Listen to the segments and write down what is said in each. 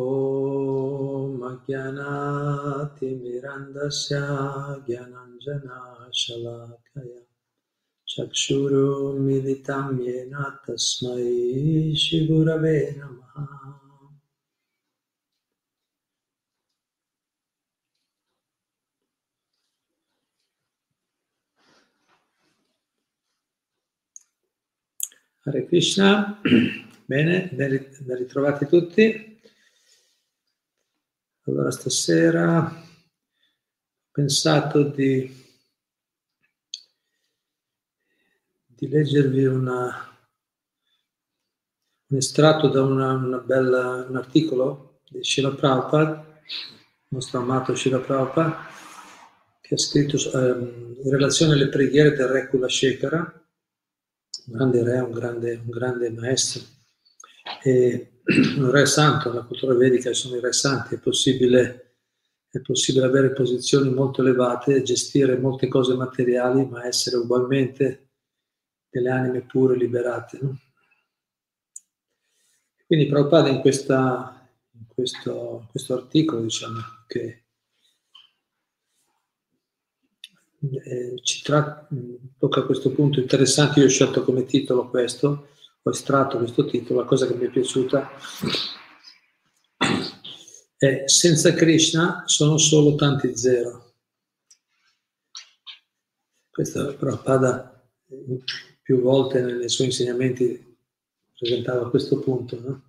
ॐ अज्ञानातिमिरन्दस्य ज्ञानञ्जनाशलाकया चक्षुरुमिलितं येन तस्मै श्रीगुरवे नमः Hare Krishna, bene, ben ritrovati tutti. Allora stasera ho pensato di, di leggervi una, un estratto da una, una bella, un articolo di Srila Prabhupada, il nostro amato Srila Prabhupada, che ha scritto um, in relazione alle preghiere del Re Kula Shekara, un grande re, un grande, un grande maestro, e un re santo, nella cultura vedica sono i re santi, è possibile, è possibile avere posizioni molto elevate, gestire molte cose materiali, ma essere ugualmente delle anime pure liberate. No? Quindi Prabhupada in, questa, in questo, questo articolo, diciamo, che eh, ci tra- tocca questo punto interessante, io ho scelto come titolo questo, ho estratto questo titolo, la cosa che mi è piaciuta è senza Krishna sono solo tanti zero. Questo Prabhupada più volte nei suoi insegnamenti presentava questo punto, no?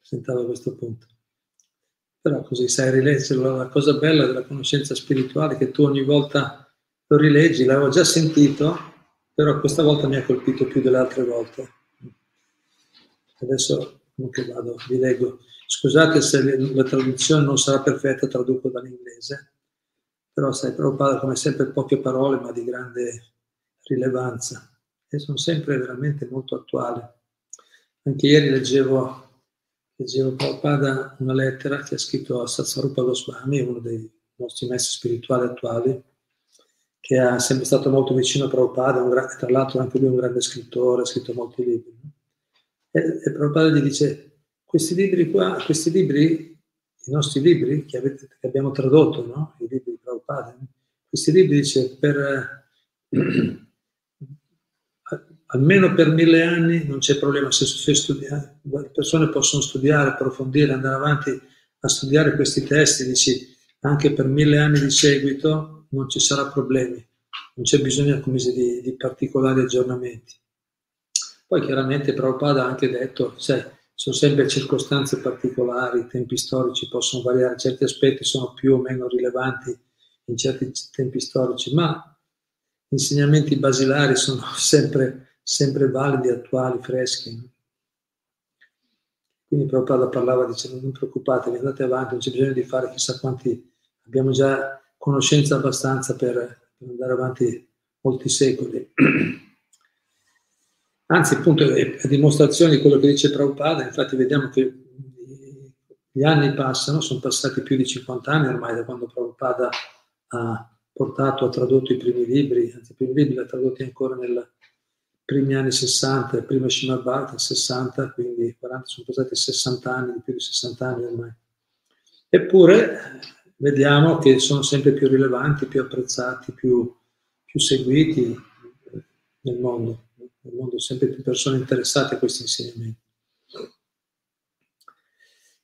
presentava questo punto. Però così sai rileggerlo, la cosa bella della conoscenza spirituale che tu ogni volta lo rileggi, l'avevo già sentito, però questa volta mi ha colpito più delle altre volte. Adesso comunque vado, vi leggo. Scusate se la traduzione non sarà perfetta, traduco dall'inglese, però sai, Prabhupada come sempre poche parole ma di grande rilevanza e sono sempre veramente molto attuali. Anche ieri leggevo, leggevo Prabhupada una lettera che ha scritto a Satsarupa Goswami, uno dei nostri maestri spirituali attuali, che è sempre stato molto vicino a Prabhupada, tra l'altro anche lui è un grande scrittore, ha scritto molti libri. E, e Prabhupada gli dice, questi libri qua, questi libri, i nostri libri che, avete, che abbiamo tradotto, no? i libri di Prabhupada, questi libri dice, per, eh, almeno per mille anni non c'è problema, se, se studia, le persone possono studiare, approfondire, andare avanti a studiare questi testi, dici, anche per mille anni di seguito non ci sarà problemi, non c'è bisogno dire, di, di, particolari aggiornamenti. Poi chiaramente Prabhupada ha anche detto, sai, sono sempre circostanze particolari, i tempi storici possono variare, certi aspetti sono più o meno rilevanti in certi tempi storici, ma gli insegnamenti basilari sono sempre, sempre validi, attuali, freschi. Quindi Prabhupada parlava dicendo non preoccupatevi, andate avanti, non c'è bisogno di fare chissà quanti, abbiamo già conoscenza abbastanza per, per andare avanti molti secoli. Anzi, appunto, è a dimostrazione di quello che dice Prabhupada, infatti vediamo che gli anni passano, sono passati più di 50 anni ormai da quando Prabhupada ha portato, ha tradotto i primi libri, anzi i primi libri li ha tradotti ancora nei primi anni 60, prima Srimad Bhagavatam 60, quindi 40, sono passati 60 anni, più di 60 anni ormai. Eppure vediamo che sono sempre più rilevanti, più apprezzati, più, più seguiti nel mondo. Nel mondo sempre più persone interessate a questi insegnamenti.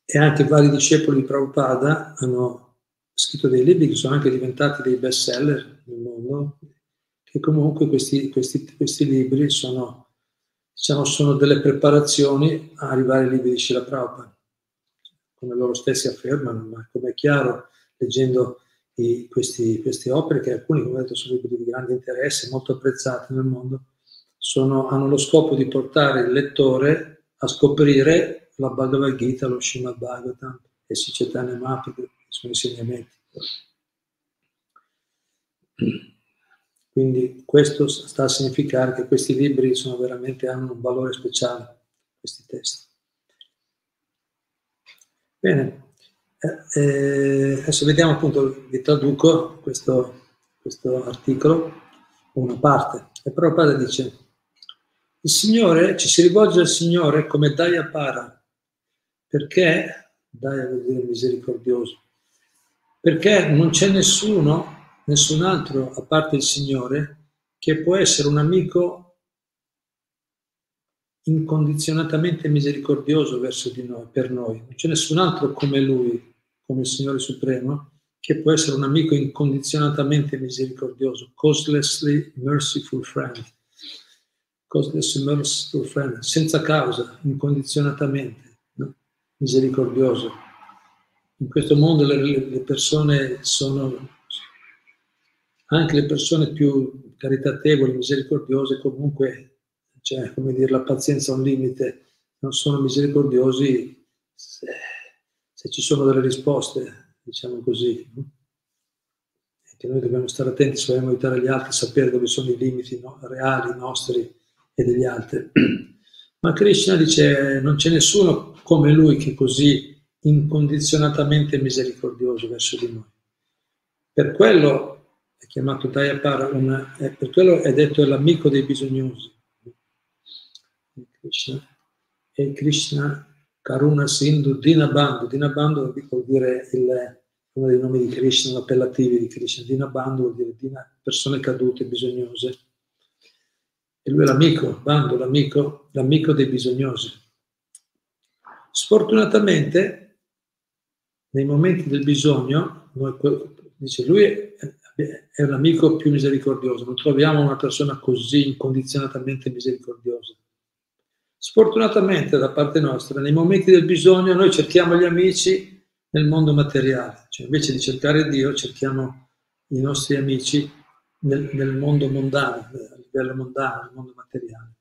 E anche vari discepoli di Prabhupada hanno scritto dei libri che sono anche diventati dei best seller nel mondo, che comunque questi, questi, questi libri sono, diciamo, sono delle preparazioni a arrivare ai libri di Shila Prabhupada come loro stessi affermano, ma come è chiaro, leggendo questi, queste opere, che alcuni, come ho detto, sono libri di grande interesse, molto apprezzati nel mondo, sono, hanno lo scopo di portare il lettore a scoprire la Bhagavad Gita, lo Srimad Bhagavatam e si Chaitanya Mahaprabhu, i suoi insegnamenti. Quindi questo sta a significare che questi libri sono veramente, hanno un valore speciale, questi testi. Bene, eh, adesso vediamo appunto, vi traduco questo, questo articolo, una parte. E Prabhupada dice, il Signore, ci si rivolge al Signore come Dayapara, perché Daya vuol dire misericordioso. Perché non c'è nessuno, nessun altro, a parte il Signore, che può essere un amico incondizionatamente misericordioso verso di noi, per noi. Non c'è nessun altro come Lui, come il Signore Supremo, che può essere un amico incondizionatamente misericordioso, causelessly merciful friend. Causelessly merciful friend, senza causa, incondizionatamente no? misericordioso. In questo mondo le, le persone sono, anche le persone più caritatevoli, misericordiose, comunque, cioè, come dire, la pazienza ha un limite, non sono misericordiosi se, se ci sono delle risposte, diciamo così. Che noi dobbiamo stare attenti se vogliamo aiutare gli altri, sapere dove sono i limiti no, reali nostri e degli altri. Ma Krishna dice non c'è nessuno come lui che è così incondizionatamente misericordioso verso di noi. Per quello è chiamato Dayapara, una, è, per quello è detto l'amico dei bisognosi. Krishna, e Krishna Karuna Sindhu Dinabandhu. Dinabandhu vuol dire il, uno dei nomi di Krishna, l'appellativo di Krishna. Dinabandhu vuol dire persone cadute, bisognose. E lui è l'amico, Bandhu, l'amico, l'amico dei bisognosi. Sfortunatamente, nei momenti del bisogno, noi, dice lui è, è un amico più misericordioso, non troviamo una persona così incondizionatamente misericordiosa. Sfortunatamente da parte nostra, nei momenti del bisogno, noi cerchiamo gli amici nel mondo materiale, cioè invece di cercare Dio, cerchiamo i nostri amici nel, nel mondo mondano, livello mondano, nel mondo materiale.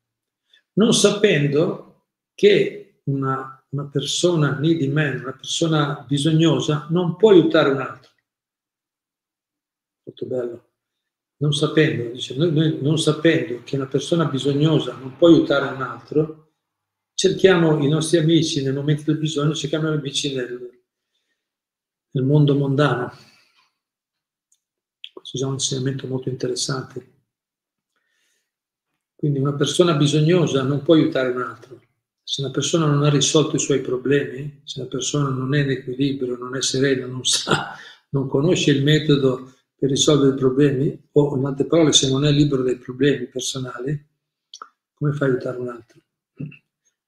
Non sapendo che una, una persona needy man, una persona bisognosa, non può aiutare un altro. Molto bello non sapendo, dice, noi, noi, non sapendo che una persona bisognosa non può aiutare un altro, cerchiamo i nostri amici nel momento del bisogno, cerchiamo i amici nel, nel mondo mondano. Questo è un insegnamento molto interessante. Quindi una persona bisognosa non può aiutare un altro. Se una persona non ha risolto i suoi problemi, se una persona non è in equilibrio, non è serena, non sa, non conosce il metodo per risolvere i problemi, o in altre parole, se non è libero dai problemi personali, come fa a aiutare un altro?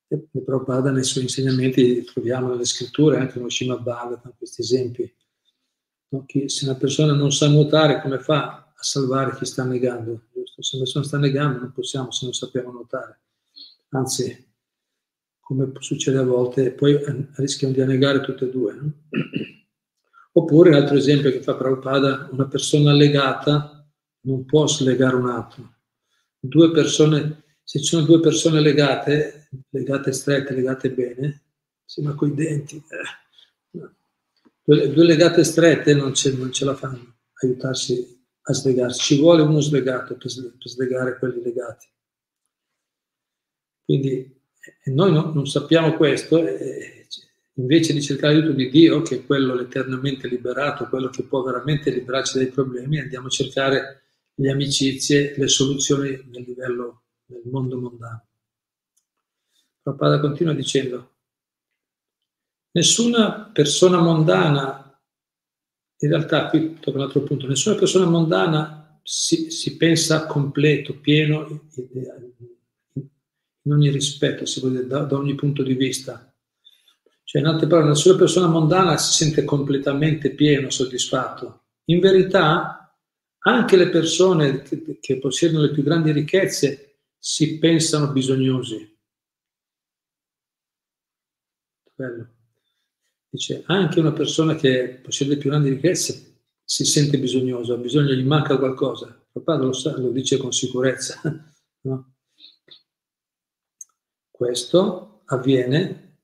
e Prabhupada nei suoi insegnamenti troviamo nelle scritture, anche nello Srimad Bhagavatam, questi esempi. Se una persona non sa nuotare, come fa salvare chi sta negando? Giusto? Se una persona sta negando non possiamo se non sappiamo nuotare. Anzi, come succede a volte, poi rischiamo di annegare tutte e due. No? Oppure, altro esempio che fa Prabhupada, una persona legata non può slegare un altro. Due persone se ci sono due persone legate, legate strette, legate bene, sì, ma coi denti, eh, due, due, legate strette non ce, non ce, la fanno aiutarsi a slegarsi. Ci vuole uno slegato per, slegare quelli legati. Quindi noi no, non sappiamo questo, e, invece di cercare l'aiuto di Dio, che è quello l'eternamente liberato, quello che può veramente liberarci dai problemi, andiamo a cercare le amicizie, le soluzioni nel livello nel mondo mondano. Prabhupada continua dicendo, nessuna persona mondana, in realtà qui tocca un altro punto, nessuna persona mondana si, si pensa completo, pieno in ogni rispetto, si vuole dire, da, da ogni punto di vista. Cioè, in altre parole, nessuna persona mondana si sente completamente pieno, soddisfatto. In verità, anche le persone che, che possiedono le più grandi ricchezze si pensano bisognosi. Bello. Dice, anche una persona che possiede più grandi ricchezze si sente bisognosa, ha bisogno, gli manca qualcosa. Papà lo, sa, lo dice con sicurezza. No? Questo avviene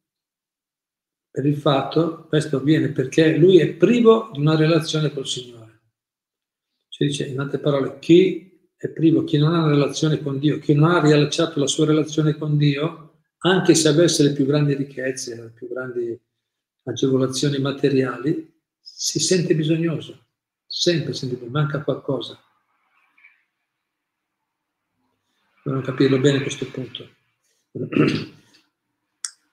per il fatto, questo avviene perché lui è privo di una relazione col Signore. Cioè dice, in altre parole, chi è privo, chi non ha una relazione con Dio, chi non ha riallacciato la sua relazione con Dio, anche se avesse le più grandi ricchezze, le più grandi agevolazioni materiali, si sente bisognoso, sempre sente che manca qualcosa. Dobbiamo capirlo bene questo punto.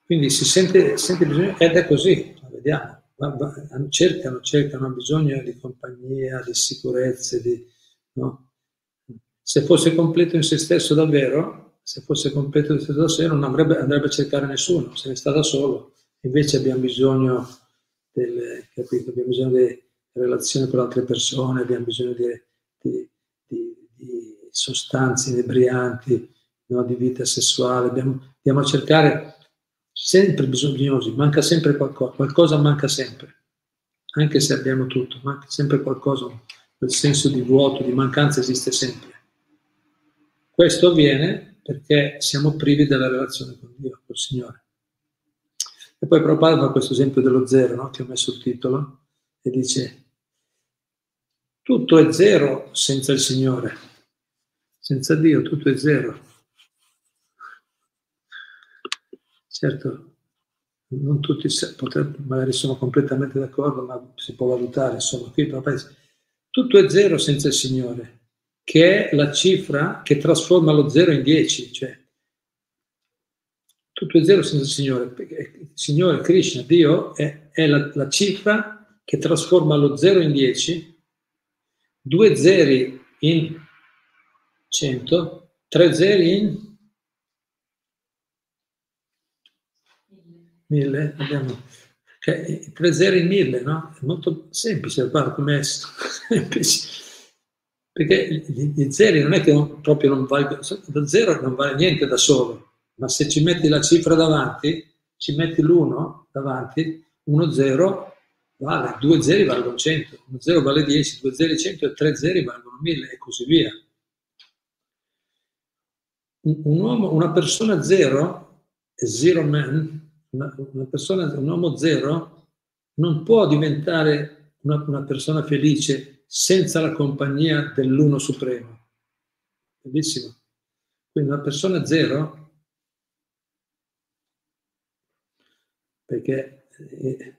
Quindi si sente, sente bisogno, ed è così, vediamo, va, va, cercano, cercano, bisogno di compagnia, di sicurezze, di, no? Se fosse completo in se stesso davvero, se fosse completo in se stesso non avrebbe, andrebbe a cercare nessuno, se ne sta da solo. Invece abbiamo bisogno del, capito? Abbiamo bisogno di relazioni con altre persone, abbiamo bisogno di, di, di, di sostanze inebrianti, no? di vita sessuale, abbiamo, andiamo a cercare sempre bisognosi, manca sempre qualcosa, qualcosa manca sempre, anche se abbiamo tutto, manca sempre qualcosa, quel senso di vuoto, di mancanza esiste sempre. Questo avviene perché siamo privi della relazione con Dio, col Signore. E poi Prabhupada fa questo esempio dello zero, no? che ho messo il titolo, e dice, tutto è zero senza il Signore, senza Dio tutto è zero. Certo, non tutti potrebbe, magari sono completamente d'accordo, ma si può valutare, insomma, qui tutto è zero senza il Signore, che è la cifra che trasforma lo zero in dieci, cioè tutto è zero senza il Signore. Il Signore, Krishna, Dio, è, è la, la, cifra che trasforma lo zero in 10, due zeri in 100, tre zeri in 1000. Abbiamo okay, tre zeri in 1000, no? È molto semplice, guarda come è semplice. Perché gli zeri non è che non, proprio non valgono, da zero non vale niente da solo ma se ci metti la cifra davanti, ci metti l'1 davanti, 1 0 vale, 2 zeri valgono 100, 1 0 vale 10, 2 zeri 100 e 3 zeri valgono 1000 e così via. Un, uomo, una persona zero, zero man, una persona, un uomo zero non può diventare una, una persona felice senza la compagnia dell'uno supremo. Bellissimo. Quindi una persona zero perché eh,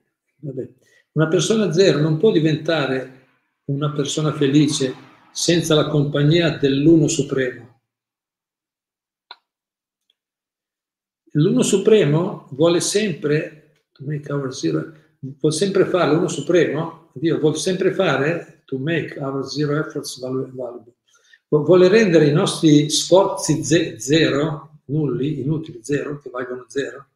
una persona zero non può diventare una persona felice senza la compagnia dell'uno supremo. L'uno supremo vuole sempre, make our zero, vuole sempre fare, l'uno supremo, Dio vuole sempre fare, to make our zero efforts valuable, vuole rendere i nostri sforzi ze- zero, nulli, inutili, zero, che valgono zero,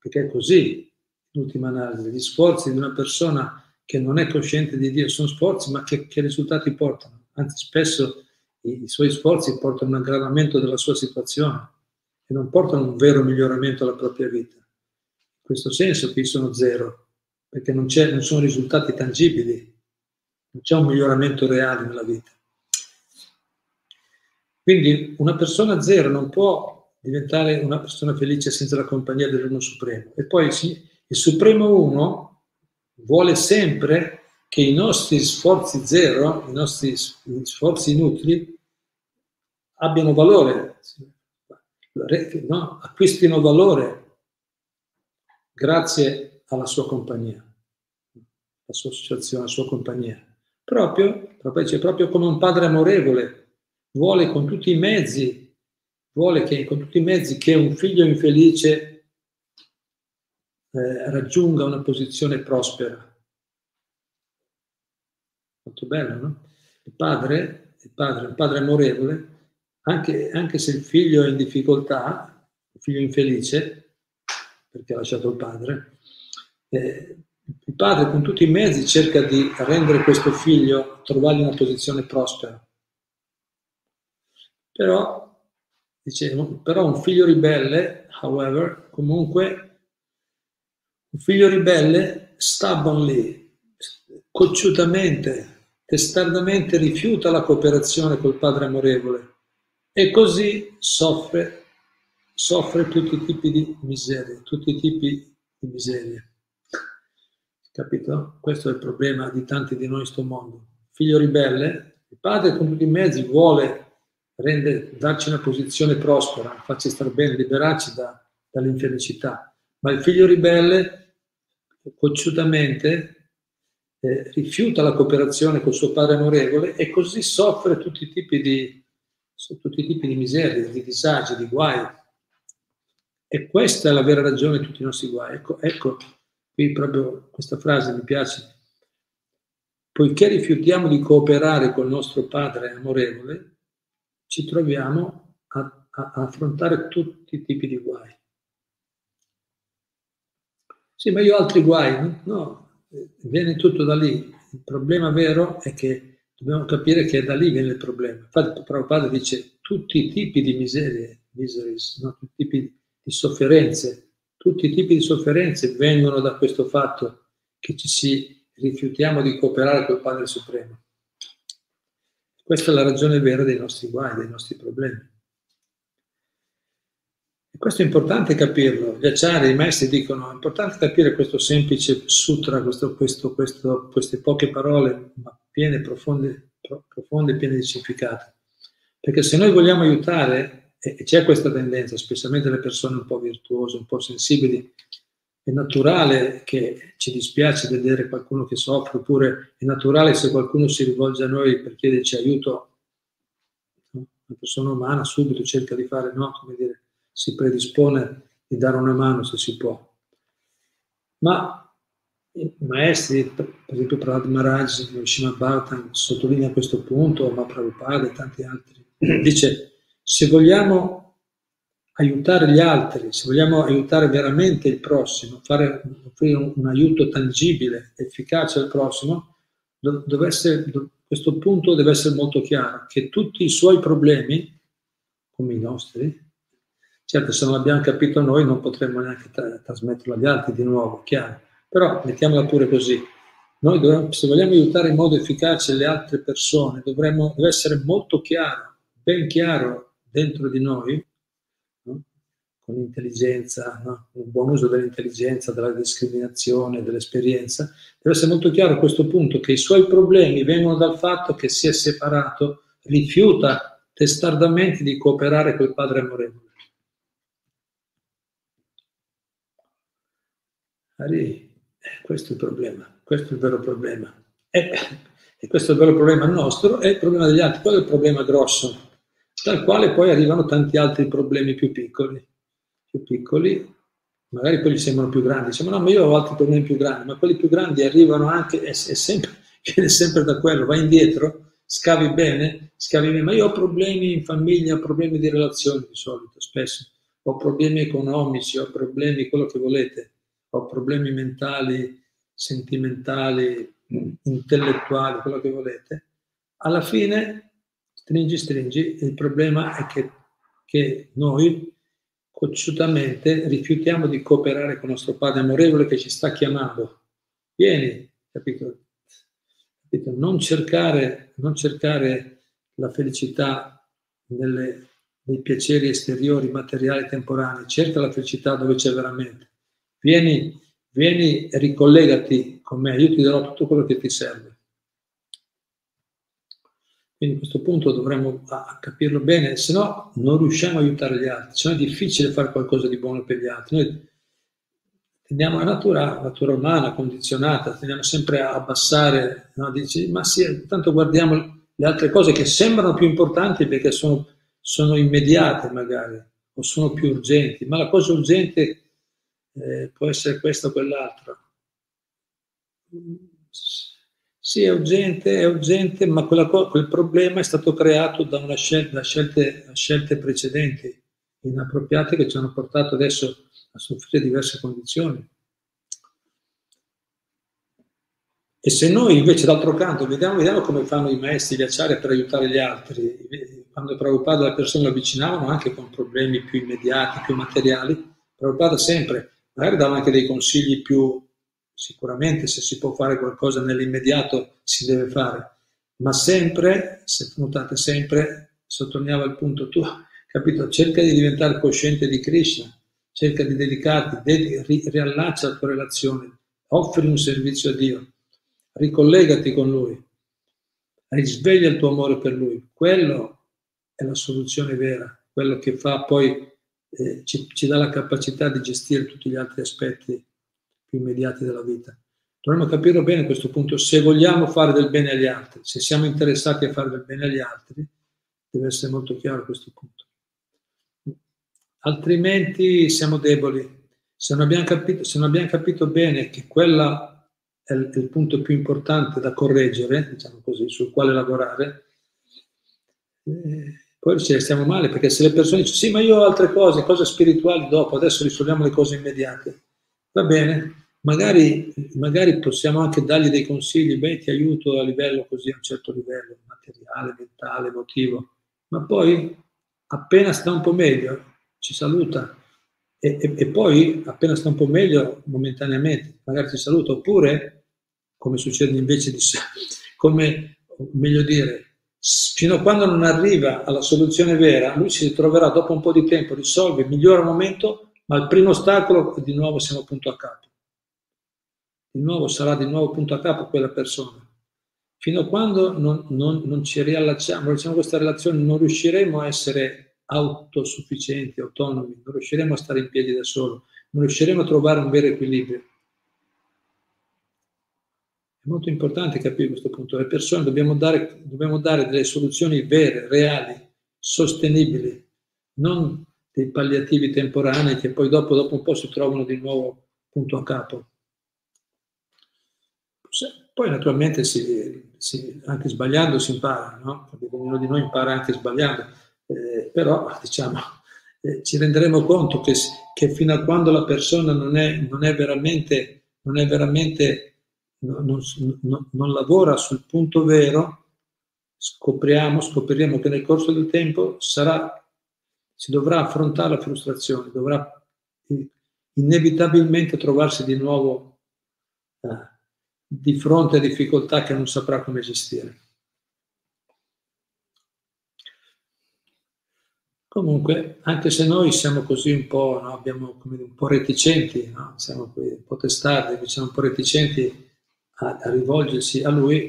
perché è così, in ultima analisi, gli sforzi di una persona che non è cosciente di Dio sono sforzi, ma che, che risultati portano? Anzi, spesso i, i, suoi sforzi portano un aggravamento della sua situazione e non portano un vero miglioramento alla propria vita. In questo senso qui sono zero, perché non, non sono risultati tangibili, non c'è un miglioramento reale nella vita. Quindi una persona zero non può diventare una persona felice senza la compagnia dell'Uno Supremo. E poi il Supremo Uno vuole sempre che i nostri sforzi zero, i nostri sforzi inutili, abbiano valore, no? acquistino valore grazie alla sua compagnia, alla sua associazione, alla sua compagnia. Proprio, proprio, proprio come un padre amorevole vuole con tutti i mezzi vuole che con tutti i mezzi che un figlio infelice eh, raggiunga una posizione prospera. Molto bello, no? Il padre, il padre, un padre amorevole, anche, anche se il figlio è in difficoltà, il figlio infelice, perché ha lasciato il padre, eh, il padre con tutti i mezzi cerca di rendere questo figlio, trovargli una posizione prospera. Però Dice, però un figlio ribelle, however, comunque, un figlio ribelle stubbornly, cocciutamente, testardamente rifiuta la cooperazione col padre amorevole e così soffre, soffre tutti i tipi di miserie, tutti i tipi di miserie. Capito? Questo è il problema di tanti di noi in questo mondo. Figlio ribelle, il padre con tutti i mezzi vuole rende, darci una posizione prospera, farci star bene, liberarci da, dall'infelicità. Ma il figlio ribelle, cocciutamente, eh, rifiuta la cooperazione col suo padre amorevole e così soffre tutti i tipi di, tutti i tipi di miserie, di disagi, di guai. E questa è la vera ragione di tutti i nostri guai. Ecco, ecco qui proprio questa frase mi piace. Poiché rifiutiamo di cooperare col nostro Padre amorevole, ci troviamo a, a, a affrontare tutti i tipi di guai. Sì, ma io ho altri guai, no, viene tutto da lì. Il problema vero è che dobbiamo capire che da lì viene il problema. Infatti Prabhupada dice tutti i tipi di miserie, miseries, no? tutti i tipi di sofferenze, tutti i tipi di sofferenze vengono da questo fatto che ci si rifiutiamo di cooperare col Padre Supremo. Questa è la ragione vera dei nostri guai, dei nostri problemi. E questo è importante capirlo. Gli acciari, i maestri dicono, è importante capire questo semplice sutra, questo, questo, questo, queste poche parole, ma piene, profonde, profonde, piene di significato. Perché se noi vogliamo aiutare, e c'è questa tendenza, specialmente le persone un po' virtuose, un po' sensibili, è naturale che ci dispiace vedere qualcuno che soffre, oppure è naturale se qualcuno si rivolge a noi per chiederci aiuto, una persona umana subito cerca di fare, no, come dire, si predispone di dare una mano se si può. Ma i maestri, per esempio Prahlad Maharaj, Srimad Bhagavatam, sottolinea questo punto, ma Prabhupada e tanti altri, dice, se vogliamo aiutare gli altri, se vogliamo aiutare veramente il prossimo, fare, offrire un, un aiuto tangibile, efficace al prossimo, deve essere, questo punto deve essere molto chiaro, che tutti i suoi problemi, come i nostri, certo se non l'abbiamo capito noi non potremmo neanche tra- trasmetterlo agli altri di nuovo, chiaro, però mettiamola pure così. Noi dovremmo, se vogliamo aiutare in modo efficace le altre persone, dovremmo, deve essere molto chiaro, ben chiaro dentro di noi, no? Con l'intelligenza, no? un buon uso dell'intelligenza, della discriminazione, dell'esperienza, deve essere molto chiaro a questo punto che i suoi problemi vengono dal fatto che si è separato, rifiuta testardamente di cooperare col padre amorevole. Ari, eh, questo è il problema, questo è il vero problema. E, e questo è il vero problema nostro e il problema degli altri. Quello è il problema grosso, dal quale poi arrivano tanti altri problemi più piccoli. Più piccoli, magari gli sembrano più grandi. Diciamo, no, ma io ho altri problemi più grandi, ma quelli più grandi arrivano anche, è, è sempre, viene sempre da quello, vai indietro, scavi bene, scavi bene, ma io ho problemi in famiglia, ho problemi di relazioni di solito, spesso, ho problemi economici, ho problemi, quello che volete ho problemi mentali, sentimentali, intellettuali, quello che volete, alla fine, stringi, stringi, il problema è che, che noi cocciutamente rifiutiamo di cooperare con il nostro Padre amorevole che ci sta chiamando. Vieni, capito? capito? Non, cercare, non cercare la felicità nelle, nei piaceri esteriori, materiali, temporanei, cerca la felicità dove c'è veramente vieni, vieni ricollegati con me, io ti darò tutto quello che ti serve. Quindi questo punto dovremmo capirlo bene, se no non riusciamo a aiutare gli altri, se no è difficile fare qualcosa di buono per gli altri. Noi tendiamo la natura, natura umana condizionata, tendiamo sempre a abbassare, no? Dici, ma sì, tanto guardiamo le altre cose che sembrano più importanti perché sono, sono immediate magari o sono più urgenti, ma la cosa urgente eh, può essere questo o quell'altro. Sì, è urgente, è urgente, ma co- quel problema è stato creato da, una scel- da scelte, scelte precedenti, inappropriate, che ci hanno portato adesso a soffrire diverse condizioni. E se noi invece d'altro canto vediamo, vediamo come fanno i maestri gli acciari per aiutare gli altri, quando Prabhupada le persone lo avvicinavano anche con problemi più immediati, più materiali, Prabhupada sempre magari dava anche dei consigli più, sicuramente se si può fare qualcosa nell'immediato si deve fare, ma sempre, se notate sempre, sottolineava il punto tu, capito, cerca di diventare cosciente di Krishna, cerca di dedicarti, dedi, riallaccia la tua relazione, offri un servizio a Dio, ricollegati con Lui, risveglia il tuo amore per Lui, quello è la soluzione vera, quello che fa poi eh, ci, ci, dà la capacità di gestire tutti gli altri aspetti più immediati della vita. Dovremmo capire bene a questo punto, se vogliamo fare del bene agli altri, se siamo interessati a fare del bene agli altri, deve essere molto chiaro questo punto. altrimenti siamo deboli. Se non abbiamo capito, non abbiamo capito bene che quella è il, il, punto più importante da correggere, diciamo così, sul quale lavorare, eh, poi ci restiamo male perché se le persone dicono sì, ma io ho altre cose, cose spirituali dopo, adesso risolviamo le cose immediate, va bene, magari, magari possiamo anche dargli dei consigli, beh, ti aiuto a livello così, a un certo livello, materiale, mentale, emotivo, ma poi appena sta un po' meglio ci saluta. E, e, e poi appena sta un po' meglio momentaneamente magari ci saluta. Oppure come succede invece di come meglio dire fino a quando non arriva alla soluzione vera lui si troverà dopo un po' di tempo risolve migliora un momento ma il primo ostacolo di nuovo siamo punto a capo di nuovo sarà di nuovo punto a capo quella persona fino a quando non, non, non ci riallacciamo, facciamo questa relazione, non riusciremo a essere autosufficienti, autonomi, non riusciremo a stare in piedi da solo, non riusciremo a trovare un vero equilibrio. È molto importante capire questo punto. Le persone dobbiamo dare, dobbiamo dare delle soluzioni vere, reali, sostenibili, non dei palliativi temporanei che poi dopo, dopo un po' si trovano di nuovo punto a capo. Poi naturalmente si, si, anche sbagliando si impara, no? perché ognuno di noi impara anche sbagliando, eh, però diciamo, eh, ci renderemo conto che, che, fino a quando la persona non è, non è veramente, non, è veramente non, non, lavora sul punto vero, scopriamo, scopriremo che nel corso del tempo sarà, si dovrà affrontare la frustrazione, dovrà inevitabilmente trovarsi di nuovo eh, di fronte a difficoltà che non saprà come gestire. Comunque, anche se noi siamo così un po', no, abbiamo, dire, un po' reticenti, no? siamo un po' testardi, siamo un po' reticenti a, a, rivolgersi a Lui,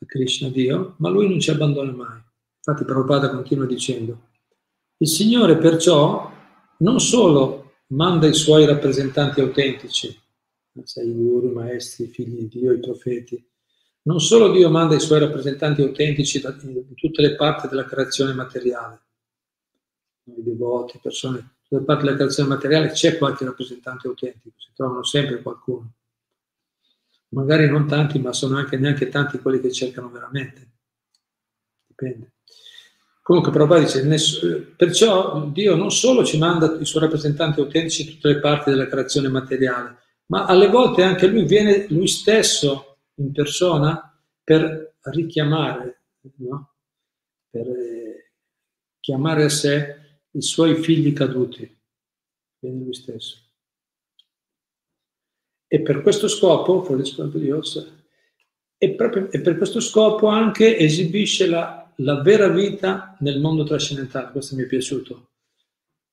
a Krishna Dio, ma Lui non ci abbandona mai. Infatti Prabhupada continua dicendo, il Signore perciò non solo manda i suoi rappresentanti autentici, sai, i guru, maestri, figli di Dio, i profeti. Non solo Dio manda i suoi rappresentanti autentici da, in tutte le parti della creazione materiale, i devoti, persone, in tutte le parti della creazione materiale c'è qualche rappresentante autentico, si trovano sempre qualcuno. Magari non tanti, ma sono anche neanche tanti quelli che cercano veramente. Dipende. Comunque Prabhupada dice, perciò Dio non solo ci manda i suoi rappresentanti autentici in tutte le parti della creazione materiale, ma alle volte anche lui viene lui stesso in persona per richiamare, no? per eh, chiamare a sé i suoi figli caduti. Viene lui stesso. E per questo scopo, e, proprio, e per questo scopo anche esibisce la, la vera vita nel mondo trascendentale. Questo mi è piaciuto.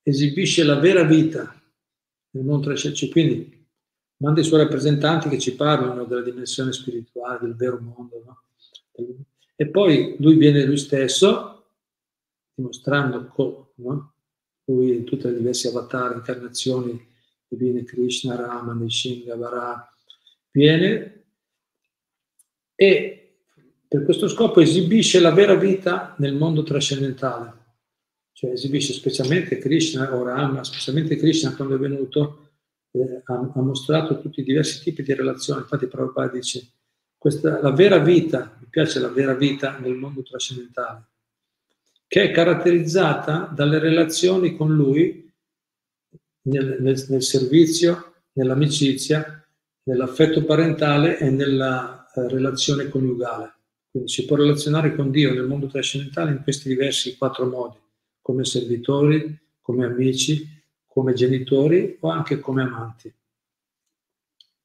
Esibisce la vera vita nel mondo trascendentale. Quindi manda i suoi rappresentanti che ci parlano della dimensione spirituale, del vero mondo. No? E poi lui viene lui stesso, dimostrando come no? lui in tutte le diverse avatar, incarnazioni divine, Krishna, Rama, Nishinga, Vara, viene e per questo scopo esibisce la vera vita nel mondo trascendentale. Cioè esibisce specialmente Krishna o Rama, specialmente Krishna quando è venuto, eh, ha, ha, mostrato tutti i diversi tipi di relazioni. Infatti Prabhupada dice, questa, la vera vita, mi piace la vera vita nel mondo trascendentale, che è caratterizzata dalle relazioni con lui nel, nel, nel servizio, nell'amicizia, nell'affetto parentale e nella eh, relazione coniugale. Quindi si può relazionare con Dio nel mondo trascendentale in questi diversi quattro modi, come servitori, come amici, come genitori o anche come amanti.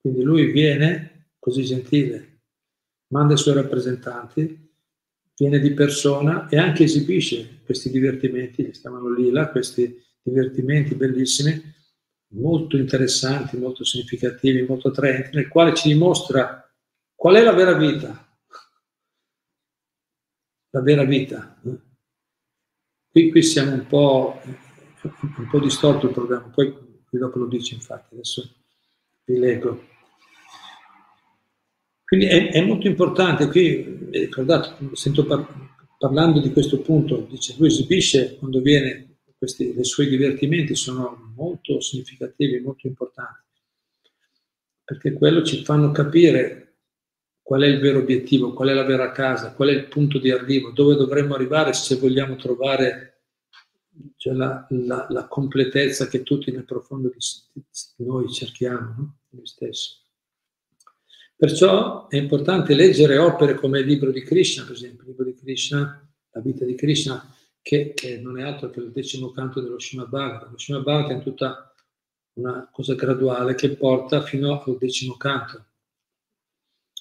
Quindi lui viene così gentile, manda i suoi rappresentanti, viene di persona e anche esibisce questi divertimenti, che si chiamano lila, questi divertimenti bellissimi, molto interessanti, molto significativi, molto attraenti, nel quale ci dimostra qual è la vera vita. La vera vita. Qui, qui siamo un po' un po' distorto il programma, poi dopo lo dice infatti, adesso vi leggo. Quindi è, è molto importante, qui ricordate, sento par- parlando di questo punto, dice lui esibisce quando viene questi, i suoi divertimenti sono molto significativi, molto importanti, perché quello ci fanno capire qual è il vero obiettivo, qual è la vera casa, qual è il punto di arrivo, dove dovremmo arrivare se vogliamo trovare cioè, la, la, la, completezza che tutti nel profondo di, noi cerchiamo, no? noi stessi. Perciò è importante leggere opere come il libro di Krishna, per esempio, il libro di Krishna, la vita di Krishna, che, che non è altro che il decimo canto dello Srimad Bhagavatam. Lo Srimad Bhagavatam è tutta una cosa graduale che porta fino al decimo canto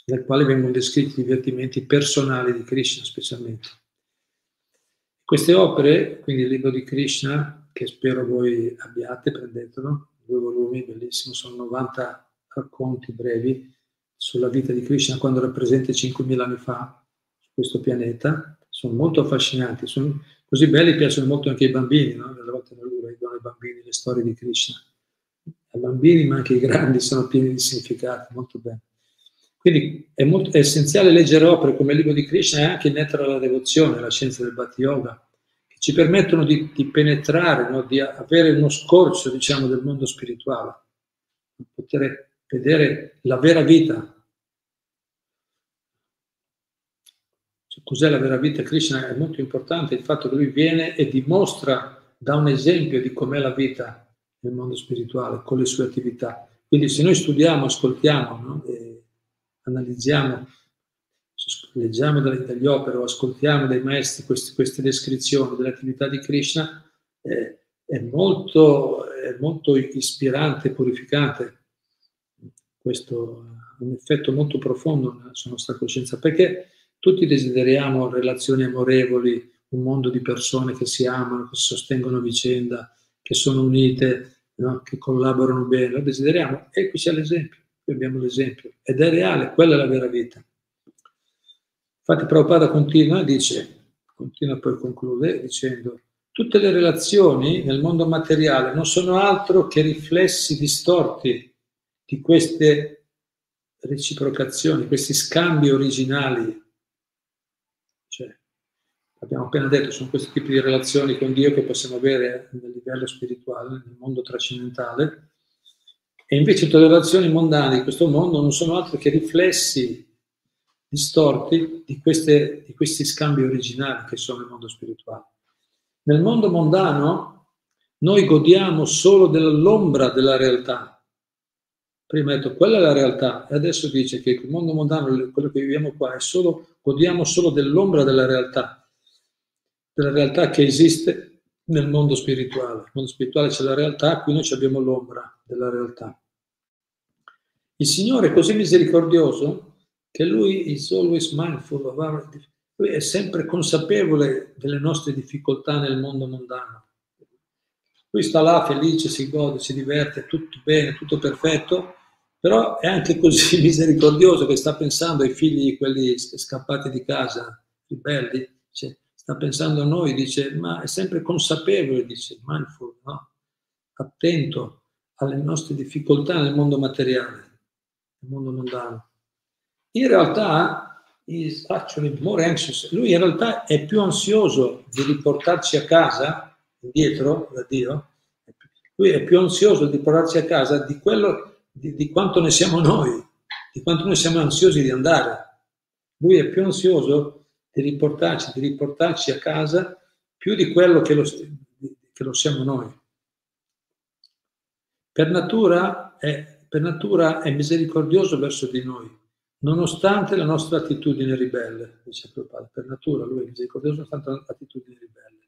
nel quale vengono descritti i divertimenti personali di Krishna specialmente. Queste opere, quindi il libro di Krishna, che spero voi abbiate, prendetelo, due volumi, bellissimo, sono 90 racconti brevi sulla vita di Krishna quando era presente 5.000 anni fa su questo pianeta, sono molto affascinanti, sono così belli, piacciono molto anche ai bambini, no? Delle volte noi leggono ai bambini le storie di Krishna. I bambini, ma anche i grandi, sono pieni di significati, molto belli. Quindi è, molto, è essenziale leggere opere come il libro di Krishna e anche il Nettara alla devozione, la scienza del Bhakti Yoga, che ci permettono di, di penetrare, no? di avere uno scorcio, diciamo, del mondo spirituale, di poter vedere la vera vita. Cioè, cos'è la vera vita? Krishna è molto importante il fatto che lui viene e dimostra, dà un esempio di com'è la vita nel mondo spirituale con le sue attività. Quindi se noi studiamo, ascoltiamo, no? Analizziamo, leggiamo dagli opere o ascoltiamo dai maestri queste, queste descrizioni dell'attività di Krishna, eh, è, molto, è molto ispirante purificante. Questo ha un effetto molto profondo sulla nostra coscienza, perché tutti desideriamo relazioni amorevoli, un mondo di persone che si amano, che si sostengono a vicenda, che sono unite, no? che collaborano bene, lo desideriamo e qui c'è l'esempio. Qui abbiamo l'esempio, ed è reale, quella è la vera vita. Infatti Prabhupada continua, dice, continua poi conclude dicendo, tutte le relazioni nel mondo materiale non sono altro che riflessi distorti di queste reciprocazioni, questi scambi originali. Cioè, abbiamo appena detto, sono questi tipi di relazioni con Dio che possiamo avere nel livello spirituale, nel mondo trascendentale, e invece tutte le relazioni mondane di questo mondo non sono altro che riflessi distorti di, queste, di questi scambi originali che sono nel mondo spirituale. Nel mondo mondano noi godiamo solo dell'ombra della realtà. Prima ha detto quella è la realtà e adesso dice che il mondo mondano, quello che viviamo qua, è solo, godiamo solo dell'ombra della realtà, della realtà che esiste nel mondo spirituale. Nel mondo spirituale c'è la realtà, qui noi abbiamo l'ombra della realtà. Il Signore è così misericordioso che Lui is always mindful of our, Lui è sempre consapevole delle nostre difficoltà nel mondo mondano. Lui sta là felice, si gode, si diverte, tutto bene, tutto perfetto, però è anche così misericordioso che sta pensando ai figli, quelli scappati di casa, ribelli, cioè, sta pensando a noi, dice, ma è sempre consapevole, dice, mindful, no? attento alle nostre difficoltà nel mondo materiale, nel mondo mondano. In realtà, actually more anxious. Lui in realtà è più ansioso di riportarci a casa, indietro da Dio, lui è più ansioso di portarci a casa di, quello, di, di quanto ne siamo noi, di quanto noi siamo ansiosi di andare. Lui è più ansioso di riportarci, di riportarci a casa più di quello che lo, che lo siamo noi. Per natura, è, per natura è misericordioso verso di noi, nonostante la nostra attitudine ribelle, dice Prabhupada. Per natura lui è misericordioso nonostante l'attitudine ribelle.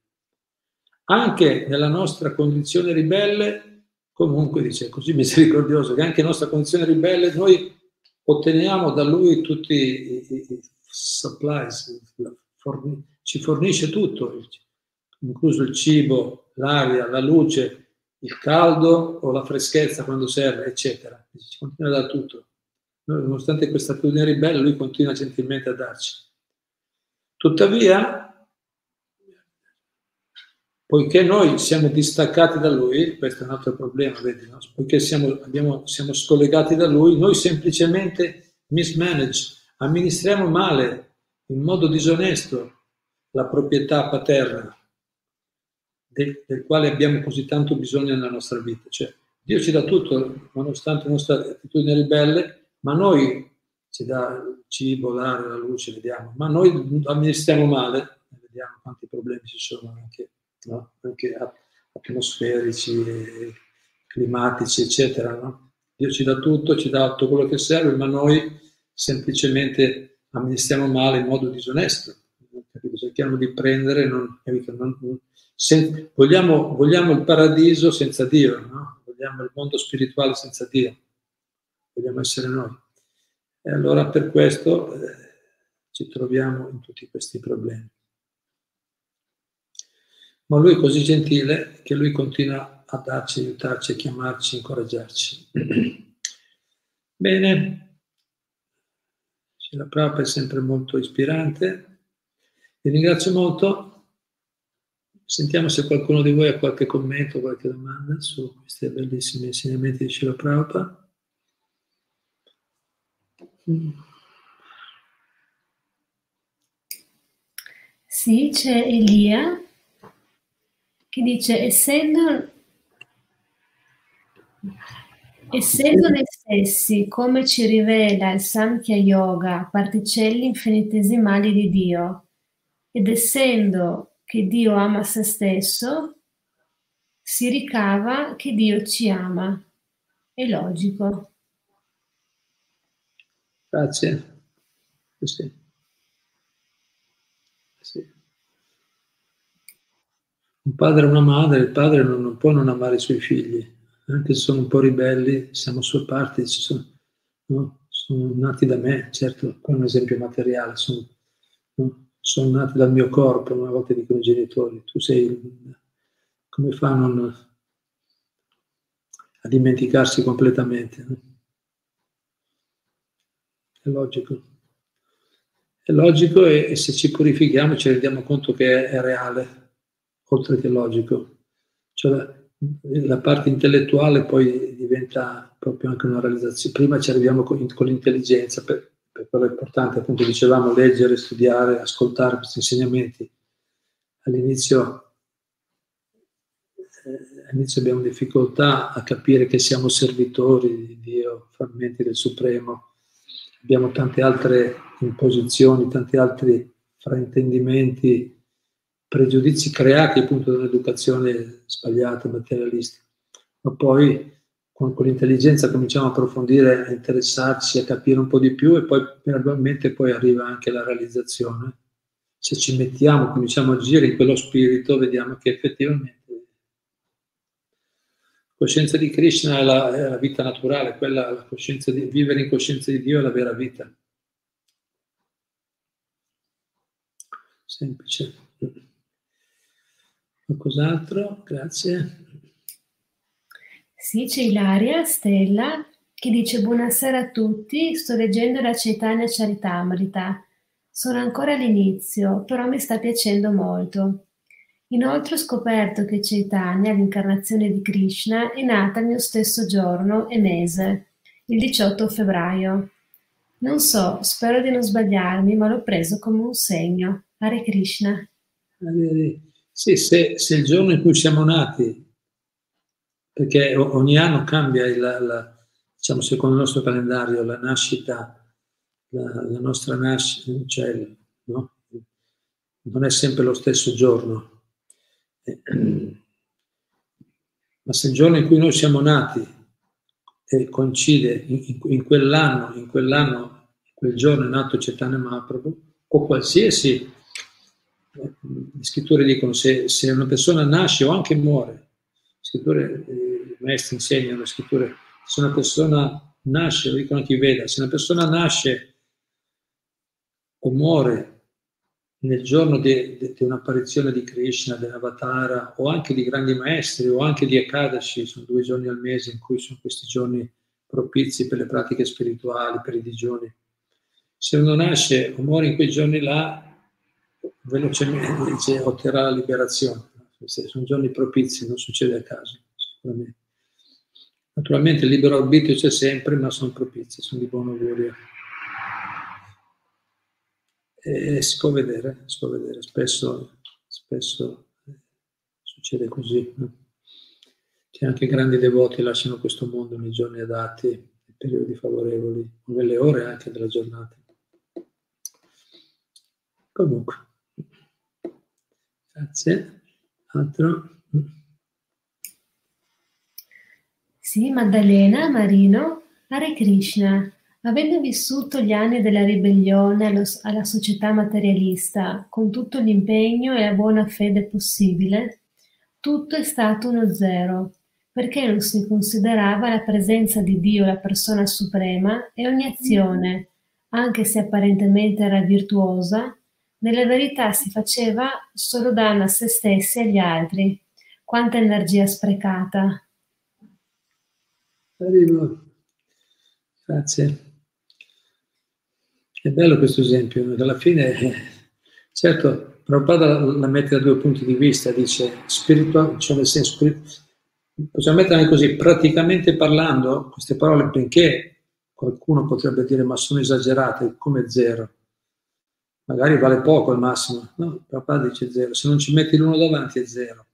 Anche nella nostra condizione ribelle, comunque dice così misericordioso, che anche nella nostra condizione ribelle noi otteniamo da lui tutti i, i, i supplies, forni, ci fornisce tutto, incluso il cibo, l'aria, la luce, il caldo o la freschezza quando serve, eccetera. Ci continua a dare tutto. Nonostante questa attitudine ribelle, lui continua gentilmente a darci. Tuttavia, poiché noi siamo distaccati da lui, questo è un altro problema, vedi, no? poiché siamo, abbiamo, siamo scollegati da lui, noi semplicemente mismanage, amministriamo male, in modo disonesto, la proprietà paterna del, del, quale abbiamo così tanto bisogno nella nostra vita. Cioè, Dio ci dà tutto, nonostante la nostra attitudine ribelle, ma noi ci dà il cibo, l'aria, la luce, vediamo, ma noi amministriamo male, vediamo quanti problemi ci sono anche, no? anche atmosferici, climatici, eccetera. No? Dio ci dà tutto, ci dà tutto quello che serve, ma noi semplicemente amministriamo male in modo disonesto. Cerchiamo di prendere, non, non, sen, vogliamo, vogliamo, il paradiso senza Dio, no? vogliamo il mondo spirituale senza Dio, vogliamo essere noi. E allora per questo eh, ci troviamo in tutti questi problemi. Ma lui è così gentile che lui continua a darci, aiutarci, a chiamarci, incoraggiarci. Bene, la Prabhupada è sempre molto ispirante. Vi ringrazio molto. Sentiamo se qualcuno di voi ha qualche commento, qualche domanda su questi bellissimi insegnamenti di Shila Prabhupada. Sì, c'è Elia che dice essendo, essendo noi stessi, come ci rivela il Samkhya Yoga, particelle infinitesimali di Dio, ed essendo che Dio ama se stesso, si ricava che Dio ci ama. È logico. Grazie. Sì. Sì. Un padre e una madre, il padre non, non, può non amare i suoi figli, anche se sono un po' ribelli, siamo sue parti, sono, no? sono nati da me, certo, è un esempio materiale, sono, no? Sono nati dal mio corpo, una volta dicono i genitori, tu sei, come fa a non a dimenticarsi completamente? No? È logico. È logico e, e, se ci purifichiamo ci rendiamo conto che è, è reale oltre che logico. Cioè la, la, parte intellettuale poi diventa proprio anche una realizzazione. Prima ci arriviamo con, con l'intelligenza, per, per quello è importante, appunto dicevamo, leggere, studiare, ascoltare questi insegnamenti. All'inizio, eh, all'inizio abbiamo difficoltà a capire che siamo servitori di Dio, frammenti del Supremo. Abbiamo tante altre imposizioni, tanti altri fraintendimenti pregiudizi creati appunto dall'educazione sbagliata, materialista. Ma poi con, con, l'intelligenza cominciamo a approfondire, a interessarci, a capire un po' di più e poi gradualmente poi arriva anche la realizzazione. Se ci mettiamo, cominciamo a agire in quello spirito, vediamo che effettivamente la coscienza di Krishna è la, è la vita naturale, quella, la di vivere in coscienza di Dio è la vera vita. Semplice. Qualcos'altro? Grazie. Sì, c'è Ilaria Stella che dice buonasera a tutti, sto leggendo la Chaitanya Charitamrita. Sono ancora all'inizio, però mi sta piacendo molto. Inoltre ho scoperto che Chaitanya, l'incarnazione di Krishna, è nata il mio stesso giorno e mese, il 18 febbraio. Non so, spero di non sbagliarmi, ma l'ho preso come un segno. Hare Krishna. Sì, se, se, il giorno in cui siamo nati, perché ogni anno cambia, il, la, diciamo, secondo il nostro calendario, la nascita, la, la nostra nascita, cioè, no? non è sempre lo stesso giorno. Eh, ma se il giorno in cui noi siamo nati eh, coincide in, in, quell'anno, in quell'anno, quel giorno è nato Cetane Mahaprabhu, o qualsiasi le scritture dicono se, se una persona nasce o anche muore, scritture, eh, maestri insegnano le scritture, se una persona nasce, lo dicono chi veda, se una persona nasce o muore nel giorno di, un'apparizione di Krishna, dell'Avatara, o anche di grandi maestri, o anche di Akadashi, sono due giorni al mese in cui sono questi giorni propizi per le pratiche spirituali, per i digiuni. Se uno nasce o muore in quei giorni là, velocemente dice, otterrà la liberazione. Sono giorni propizi, non succede a caso, sicuramente. Naturalmente il libero arbitrio c'è sempre, ma sono propizi, sono di buon augurio. E si può vedere, si può vedere, spesso, spesso eh, succede. così. Che anche grandi devoti lasciano questo mondo nei giorni adatti, nei periodi favorevoli, nelle ore anche della giornata. Comunque, grazie. Altro? Sì, Maddalena, Marino, Hare Krishna. Avendo vissuto gli anni della ribellione allo, alla società materialista con tutto l'impegno e la buona fede possibile, tutto è stato uno zero, perché non si considerava la presenza di Dio, la persona suprema, e ogni azione, anche se apparentemente era virtuosa, nella verità si faceva solo danno a se stessi e agli altri. Quanta energia sprecata! Arrivo. Grazie. È bello questo esempio, alla fine, certo, Prabhupada la mette da due punti di vista, dice spirituale, cioè nel senso, possiamo mettere così, praticamente parlando, queste parole, benché qualcuno potrebbe dire ma sono esagerate, come zero, magari vale poco al massimo, no, Prabhupada dice zero, se non ci metti l'uno davanti è zero,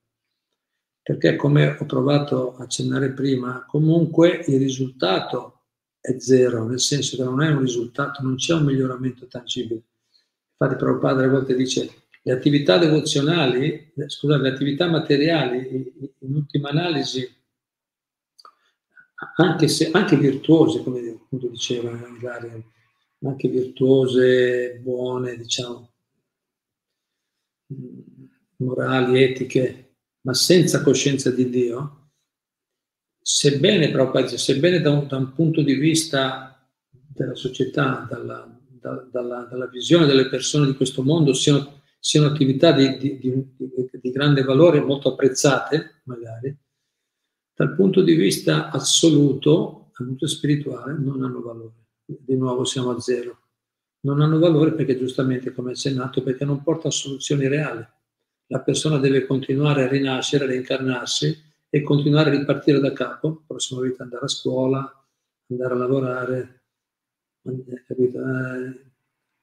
perché come ho provato a accennare prima, comunque il risultato è zero, nel senso che non è un risultato, non c'è un miglioramento tangibile. Infatti Prabhupada a volte dice le attività devozionali, eh, scusate, le attività materiali, in ultima analisi, anche, se, anche virtuose, come appunto diceva Ilaria, anche virtuose, buone, diciamo, morali, etiche, ma senza coscienza di Dio, sebbene, Prabhupada sebbene da un, da un, punto di vista della società, dalla, da, dalla, dalla, visione delle persone di questo mondo, siano, siano attività di, di, di, di, grande valore, molto apprezzate, magari, dal punto di vista assoluto, dal punto spirituale, non hanno valore. Di nuovo siamo a zero. Non hanno valore perché giustamente, come accennato, perché non porta a soluzioni reali. La persona deve continuare a rinascere, a reincarnarsi, e continuare a ripartire da capo, prossima vita andare a scuola, andare a lavorare, capito? Eh,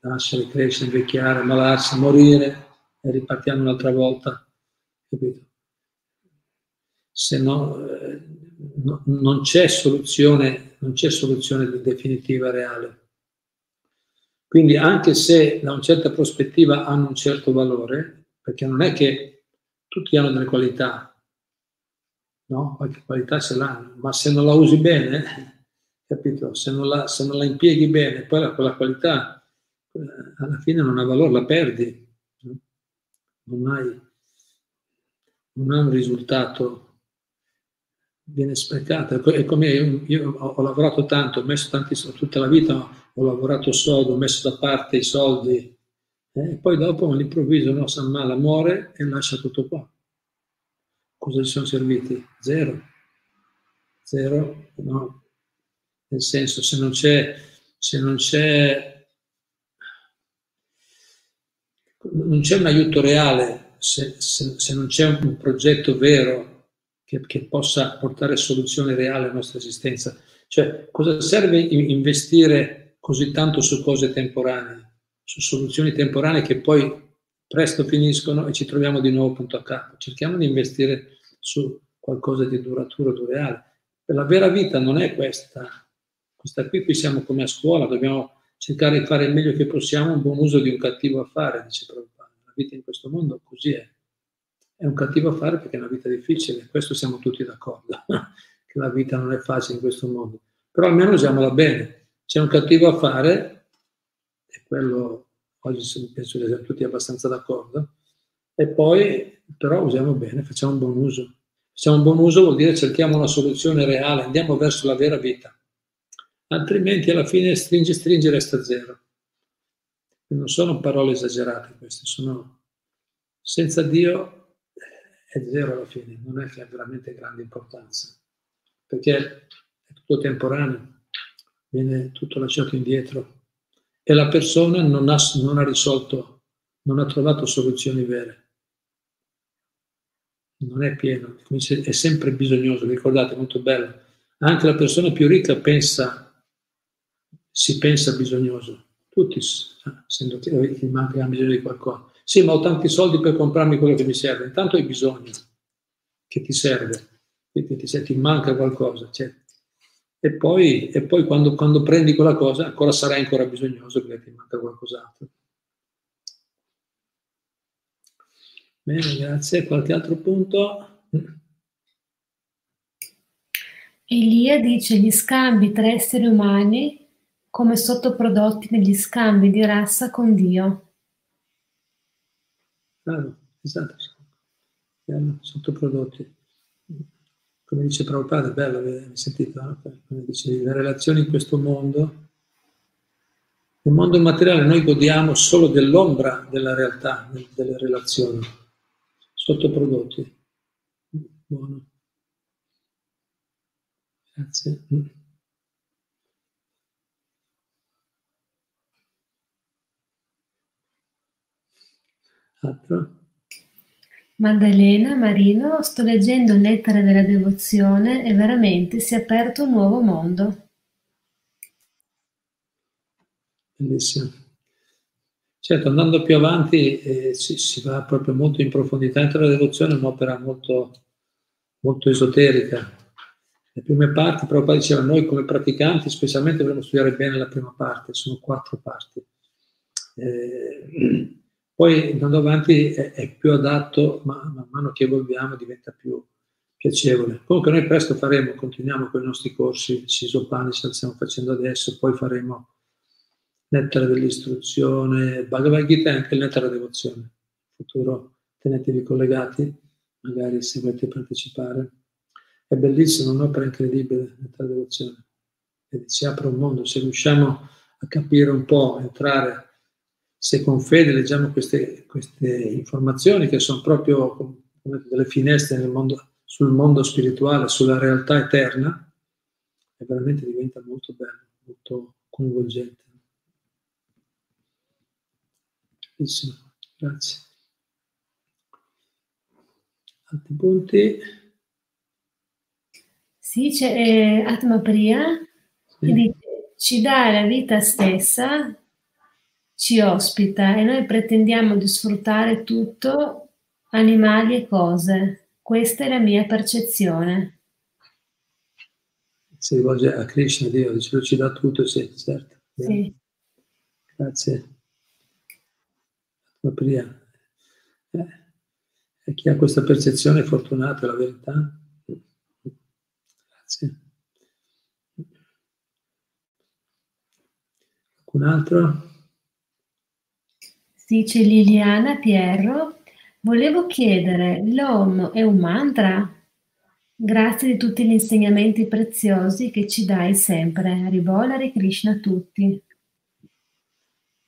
nascere, crescere, invecchiare, ammalarsi, morire e ripartiamo un'altra volta, capito? Se no, eh, no non c'è soluzione, non c'è soluzione definitiva reale. Quindi anche se da una certa prospettiva hanno un certo valore, perché non è che tutti hanno delle qualità, no? qualche qualità ce l'hanno, ma se non la usi bene, capito? Se non la, se non la impieghi bene, poi la, quella qualità eh, alla fine non ha valore, la perdi, no? non, hai, non ha un risultato, viene sprecata. È come io, io ho, lavorato tanto, ho messo tanti soldi, tutta la vita ho lavorato sodo, ho messo da parte i soldi, eh, poi dopo all'improvviso no, San Mala muore e lascia tutto qua cosa ci sono serviti? Zero. Zero, no. Nel senso, se non c'è, se non c'è, non c'è un aiuto reale, se, se, se non c'è un, progetto vero che, che, possa portare soluzione reale alla nostra esistenza. Cioè, cosa serve investire così tanto su cose temporanee, su soluzioni temporanee che poi presto finiscono e ci troviamo di nuovo punto a capo. Cerchiamo di investire su qualcosa di duraturo, dureale. La vera vita non è questa. Questa qui, qui siamo come a scuola, dobbiamo cercare di fare il meglio che possiamo, un buon uso di un cattivo affare, dice Prabhupada. La vita in questo mondo così è. È un cattivo affare perché è una vita difficile, questo siamo tutti d'accordo, che la vita non è facile in questo mondo. Però almeno usiamola bene. C'è un cattivo affare, e quello oggi penso che siamo tutti abbastanza d'accordo, e poi però usiamo bene, facciamo un buon uso. Facciamo un buon uso vuol dire cerchiamo una soluzione reale, andiamo verso la vera vita. Altrimenti alla fine stringi, stringi, resta zero. Non sono parole esagerate queste, sono senza Dio è zero alla fine, non è che ha veramente grande importanza, perché è tutto temporaneo, viene tutto lasciato indietro e la persona non ha, non ha risolto, non ha trovato soluzioni vere non è pieno, è sempre bisognoso, ricordate, molto bello. Anche la persona più ricca pensa, si pensa bisognoso. Tutti, essendo che manca bisogno di qualcosa. Sì, ma ho tanti soldi per comprarmi quello che mi serve, intanto hai bisogno. che ti serve, che ti, ti, ti manca qualcosa. Cioè, e poi, e poi quando, quando, prendi quella cosa ancora sarai ancora bisognoso perché ti manca qualcos'altro. Bene, grazie. Qualche altro punto? Elia dice gli scambi tra esseri umani come sottoprodotti negli scambi di razza con Dio. Claro, esatto, sottoprodotti. Come dice Prabhupada, è bello, avete sentito? No? Come dice, le relazioni in questo mondo, nel mondo immateriale noi godiamo solo dell'ombra della realtà, delle relazioni, sottoprodotti. Buono. Grazie. Altro? Maddalena Marino, sto leggendo Lettere della devozione e veramente si è aperto un nuovo mondo. Bellissimo. Certo, andando più avanti eh, si, si, va proprio molto in profondità. Anche la devozione è un'opera molto, molto esoterica, le prime parti, Prabhupada diceva, noi come praticanti specialmente dovremmo studiare bene la prima parte, sono quattro parti. Eh, poi andando avanti è, è più adatto, ma man mano che evolviamo diventa più piacevole. Comunque noi presto faremo, continuiamo con i nostri corsi, Sisopani, ce li stiamo facendo adesso, poi faremo Nettare dell'istruzione, Bhagavad Gita e anche della devozione. In futuro tenetevi collegati, magari se volete partecipare. È bellissimo, un'opera incredibile la devozione. E si apre un mondo, se riusciamo a capire un po', entrare, se con fede leggiamo queste, queste informazioni che sono proprio delle finestre mondo, sul mondo spirituale, sulla realtà eterna, e veramente diventa molto bello, molto coinvolgente. Bellissimo, grazie. Altri punti? Sì, c'è eh, Atma Priya che dice ci dà la vita stessa, ci ospita e noi pretendiamo di sfruttare tutto, animali e cose. Questa è la mia percezione. Si rivolge a Krishna, Dio, dice ci dà tutto, sì, certo. Sì. Grazie. Atma Priya. Eh, e chi ha questa percezione è fortunato, è la verità. Grazie. Qualcun altro? Dice Liliana Pierro, volevo chiedere, l'OM è un mantra? Grazie di tutti gli insegnamenti preziosi che ci dai sempre. Rivolare Krishna a tutti.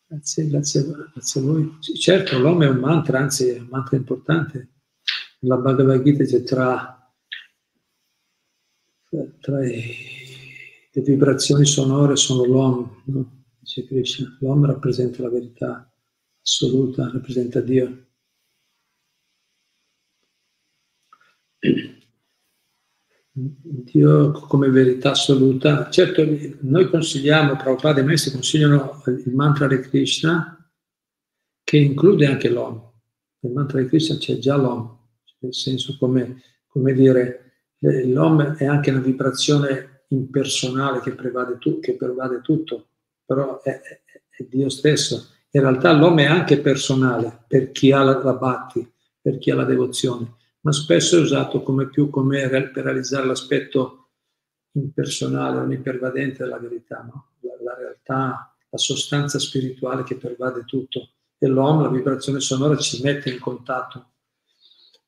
Grazie, grazie, grazie a voi. Certo, l'OM è un mantra, anzi è un mantra importante. Nella Bhagavad Gita c'è tra tra le vibrazioni sonore sono l'Om, no? dice Krishna. L'Om rappresenta la verità assoluta, rappresenta Dio. Dio come verità assoluta. Certo, noi consigliamo, Prabhupada e Messi consigliano il mantra di Krishna che include anche l'Om. Nel mantra di Krishna c'è già l'Om, nel senso come, come dire eh, l'Om è anche una vibrazione impersonale che tu, che pervade tutto, però è, è, è, Dio stesso. In realtà l'Om è anche personale per chi ha la, la bhakti, per chi ha la devozione, ma spesso è usato come più come per realizzare l'aspetto impersonale, onnipervadente della verità, no? la, la realtà, la sostanza spirituale che pervade tutto. E l'Om, la vibrazione sonora, ci mette in contatto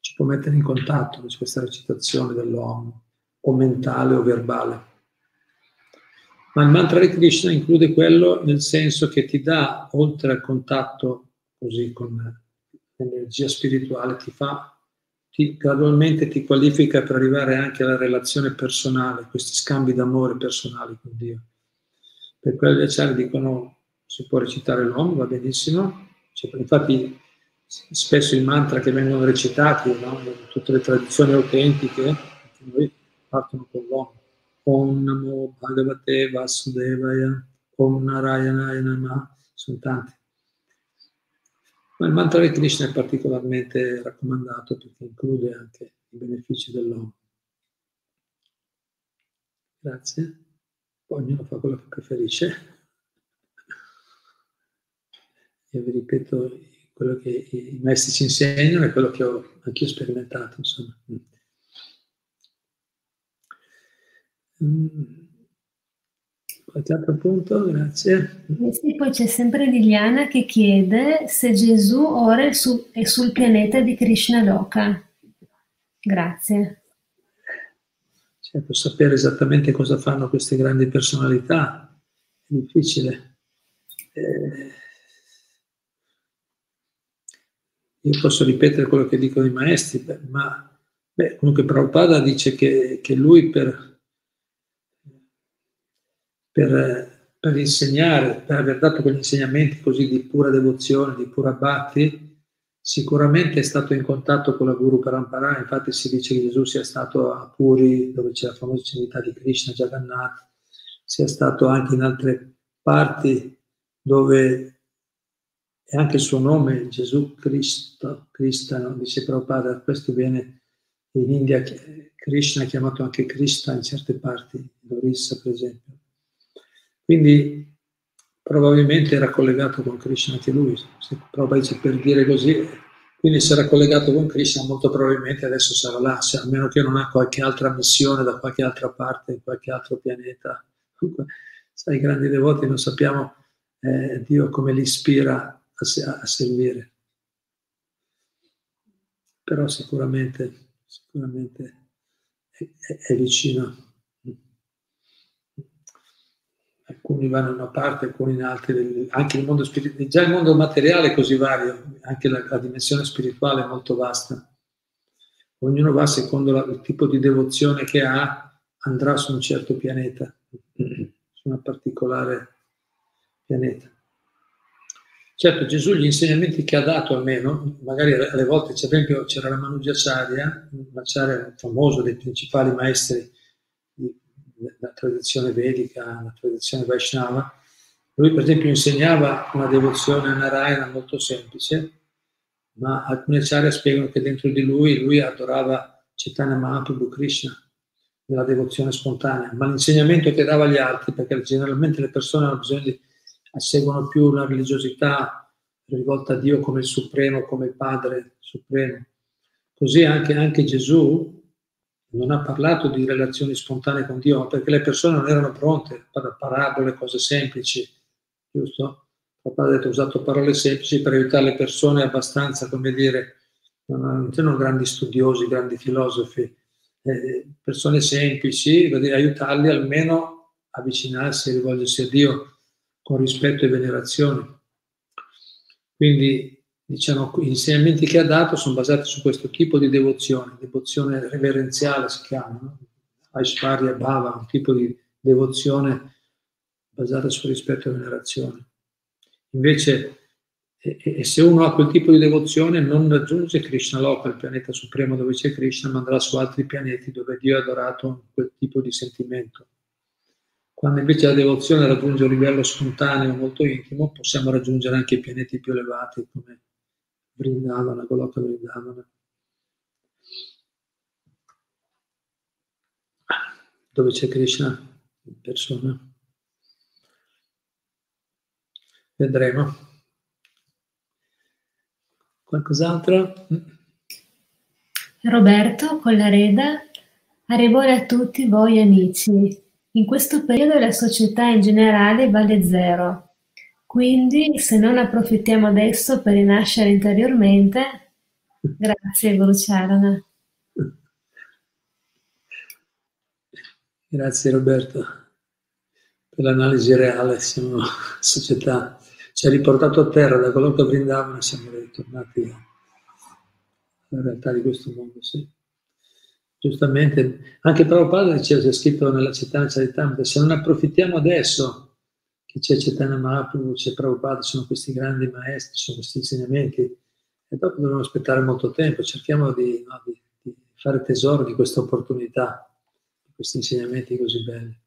ci può mettere in contatto con questa recitazione dell'Om, o mentale o verbale. Ma il mantra di Krishna include quello nel senso che ti dà, oltre al contatto così con l'energia spirituale, ti fa, ti, gradualmente ti qualifica per arrivare anche alla relazione personale, questi scambi d'amore personali con Dio. Per quelli acciari dicono si può recitare l'Om, va benissimo, cioè, infatti spesso i mantra che vengono recitati no? tutte le tradizioni autentiche, partono con l'Om. Om Namo Bhagavate Vasudevaya, Om Narayanaya Nama, sono tanti. Ma il mantra di Krishna è particolarmente raccomandato perché include anche i benefici dell'uomo. Grazie. Ognuno fa quello che preferisce. Io vi ripeto quello che i maestri ci insegnano e quello che ho anch'io sperimentato, insomma. Qualche altro punto? Grazie. Sì, poi c'è sempre Liliana che chiede se Gesù ora è, su, è sul pianeta di Krishna Loka. Grazie. Certo, sapere esattamente cosa fanno queste grandi personalità è difficile. Eh, io posso ripetere quello che dicono i maestri, ma beh, comunque Prabhupada dice che, che lui per per, per, insegnare, per aver dato quegli insegnamenti così di pura devozione, di pura bhakti, sicuramente è stato in contatto con la Guru Parampara, infatti si dice che Gesù sia stato a Puri, dove c'è la famosa civiltà di Krishna, Jagannath, sia stato anche in altre parti dove è anche il suo nome, Gesù Cristo, Krishna, no? dice Prabhupada, questo viene in India, Krishna è chiamato anche Krishna in certe parti, in Orissa per esempio. Quindi probabilmente era collegato con Krishna anche lui, se dice per dire così, quindi se era collegato con Krishna molto probabilmente adesso sarà là, a meno che non ha qualche altra missione da qualche altra parte, in qualche altro pianeta. Sai, i grandi devoti non sappiamo eh, Dio come li ispira a, a servire. Però sicuramente, sicuramente è, è, è vicino alcuni vanno in una parte, alcuni in altre, anche il mondo spirituale, già il mondo materiale è così vario, anche la, la dimensione spirituale è molto vasta. Ognuno va secondo la, il tipo di devozione che ha, andrà su un certo pianeta, su una particolare pianeta. Certo, Gesù gli insegnamenti che ha dato almeno, magari alle volte, per esempio, c'era la Manujacharya, un acciaria famoso dei principali maestri la tradizione vedica, la tradizione Vaishnava, lui per esempio insegnava una devozione a Narayana molto semplice, ma alcune acciarie spiegano che dentro di lui, lui adorava Chaitanya Mahaprabhu Krishna, nella devozione spontanea, ma l'insegnamento che dava agli altri, perché generalmente le persone hanno bisogno di, seguono più una religiosità rivolta a Dio come Supremo, come Padre Supremo. Così anche, anche Gesù non ha parlato di relazioni spontanee con Dio perché le persone non erano pronte per parabole, cose semplici, giusto? Papà ha detto, usato parole semplici per aiutare le persone abbastanza, come dire, non erano grandi studiosi, grandi filosofi, eh, persone semplici, dire, aiutarli almeno a avvicinarsi e rivolgersi a Dio con rispetto e venerazione. Quindi diciamo, gli insegnamenti che ha dato sono basati su questo tipo di devozione, devozione reverenziale si chiama, no? Aishwarya Bhava, un tipo di devozione basata su rispetto e venerazione. Invece, e, e se uno ha quel tipo di devozione, non raggiunge Krishna Loka, il pianeta supremo dove c'è Krishna, ma andrà su altri pianeti dove Dio è adorato quel tipo di sentimento. Quando invece la devozione raggiunge un livello spontaneo molto intimo, possiamo raggiungere anche i pianeti più elevati come Vrindavana, Goloka Vrindavana. Dove c'è Krishna in persona. Vedremo. Qualcos'altro? Roberto Collareda, arrivare a tutti voi amici. In questo periodo la società in generale vale zero. Quindi, se non approfittiamo adesso per rinascere interiormente, grazie Guru Charana. Grazie Roberto per l'analisi reale, siamo società, ci ha riportato a terra da quello che brindavano siamo ritornati alla realtà di questo mondo, sì. Giustamente, anche Prabhupada diceva, c'è scritto nella città Charitamrita, se non approfittiamo adesso che c'è Chaitanya Mahaprabhu, c'è Prabhupada, sono questi grandi maestri, sono questi insegnamenti e dopo dobbiamo aspettare molto tempo, cerchiamo di, no, di, di fare tesoro di questa opportunità, di questi insegnamenti così belli.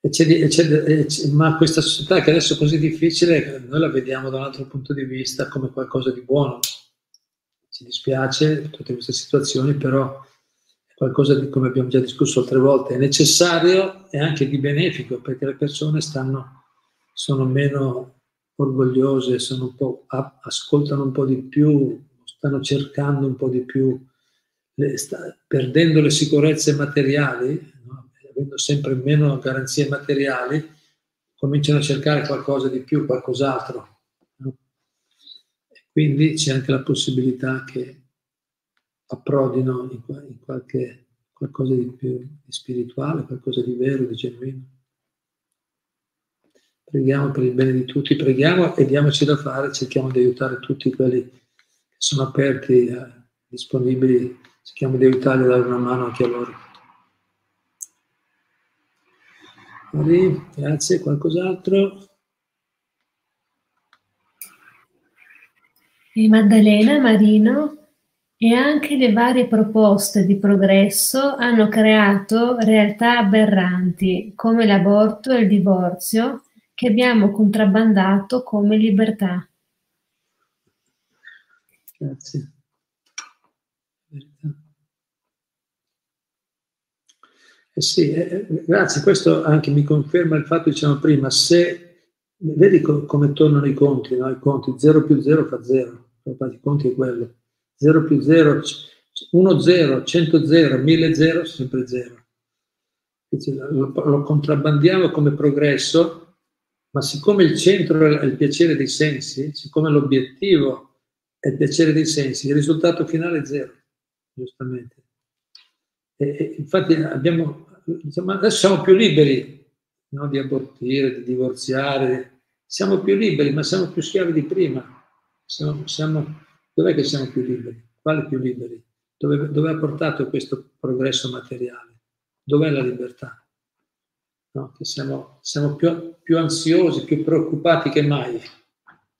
E c'è, e c'è, ma questa società che adesso è così difficile, noi la vediamo da un altro punto di vista come qualcosa di buono. ci dispiace tutte queste situazioni, però qualcosa di, come abbiamo già discusso altre volte, è necessario e anche di benefico perché le persone stanno, sono meno orgogliose, sono un po', ascoltano un po' di più, stanno cercando un po' di più, le, sta, perdendo le sicurezze materiali, no? avendo sempre meno garanzie materiali, cominciano a cercare qualcosa di più, qualcos'altro. No? Quindi c'è anche la possibilità che approdino in, in qualche, qualcosa di più di spirituale, qualcosa di vero, di genuino. Preghiamo per il bene di tutti, preghiamo e diamoci da fare, cerchiamo di aiutare tutti quelli che sono aperti, eh, disponibili, cerchiamo di aiutarli a dare una mano anche a loro. Grazie, qualcos'altro? e Maddalena Marino e anche le varie proposte di progresso hanno creato realtà aberranti come l'aborto e il divorzio che abbiamo contrabbandato come libertà. Grazie. Eh sì, eh, eh, grazie, questo anche mi conferma il fatto, diciamo prima, se vedi co- come tornano i conti, no? i conti 0 più 0 fa 0 i conti è quello. 0 più 0, 1 0, 100 0, 1000 0, sempre 0. Lo, lo contrabbandiamo come progresso, ma siccome il centro è il piacere dei sensi, siccome l'obiettivo è il piacere dei sensi, il risultato finale è zero, giustamente. E, e infatti abbiamo, diciamo, adesso siamo più liberi no, di abortire, di divorziare, siamo più liberi, ma siamo più schiavi di prima siamo, siamo, dov'è che siamo più liberi? Quali più liberi? Dove, dove ha portato questo progresso materiale? Dov'è la libertà? No? Che siamo, siamo più, più, ansiosi, più preoccupati che mai.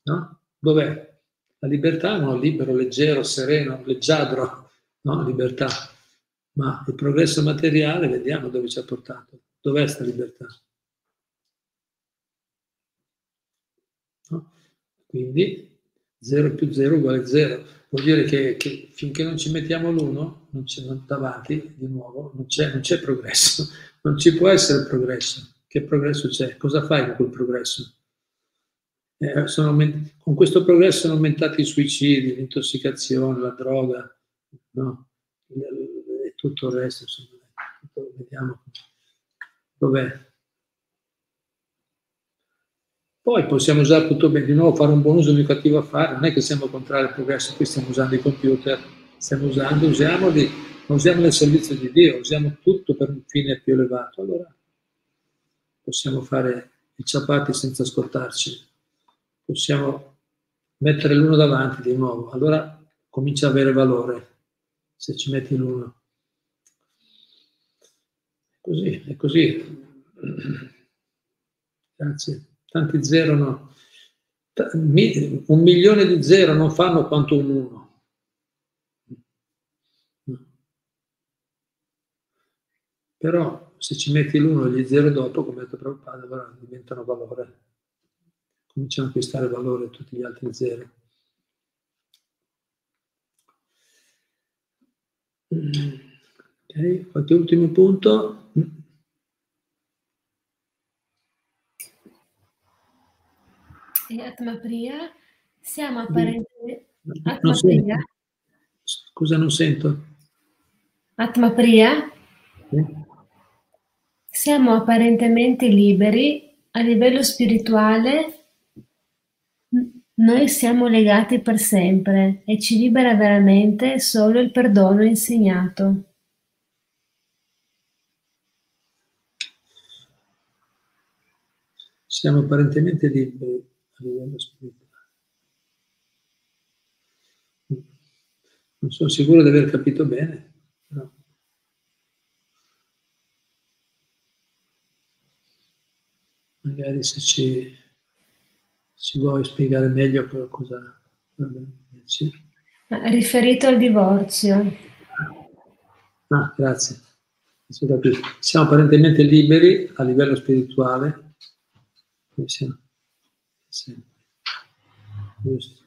No? Dov'è? La libertà è uno libero, leggero, sereno, leggiadro, no? libertà. Ma il progresso materiale, vediamo dove ci ha portato. Dov'è questa libertà? No? Quindi 0 più 0 uguale 0. Vuol dire che, che finché non ci mettiamo l'uno, non c'è davanti, di nuovo, non c'è, non c'è progresso. Non ci può essere progresso. Che progresso c'è? Cosa fai con quel progresso? Eh, aument- con questo progresso sono aumentati i suicidi, l'intossicazione, la droga, no? e tutto il resto. Insomma, vediamo dov'è. Poi possiamo usare tutto bene, di nuovo fare un buon uso di cattivo affare, non è che siamo contrari al progresso, qui stiamo usando i computer, stiamo usando, usiamoli, ma usiamoli al servizio di Dio, usiamo tutto per un fine più elevato. Allora possiamo fare i ciapati senza ascoltarci, possiamo mettere l'uno davanti di nuovo, allora comincia ad avere valore se ci metti l'uno. Così, è così. Grazie tanti zero no. Un milione di zero non fanno quanto un uno. Però se ci metti l'uno e gli zero dopo, come ha detto Prabhupada, allora diventano valore. Cominciano a acquistare valore tutti gli altri zero. Ok, qualche ultimo punto? E Atma Priya siamo apparentemente... Atma Priya? Scusa, non sento. Atma Priya? Siamo apparentemente liberi a livello spirituale noi siamo legati per sempre e ci libera veramente solo il perdono insegnato. Siamo apparentemente liberi a livello spirituale. Non sono sicuro di aver capito bene, però. Magari se ci, ci vuoi spiegare meglio cosa dici. Riferito al divorzio. Ah, grazie. Siamo apparentemente liberi a livello spirituale. Siamo sempre. Giusto.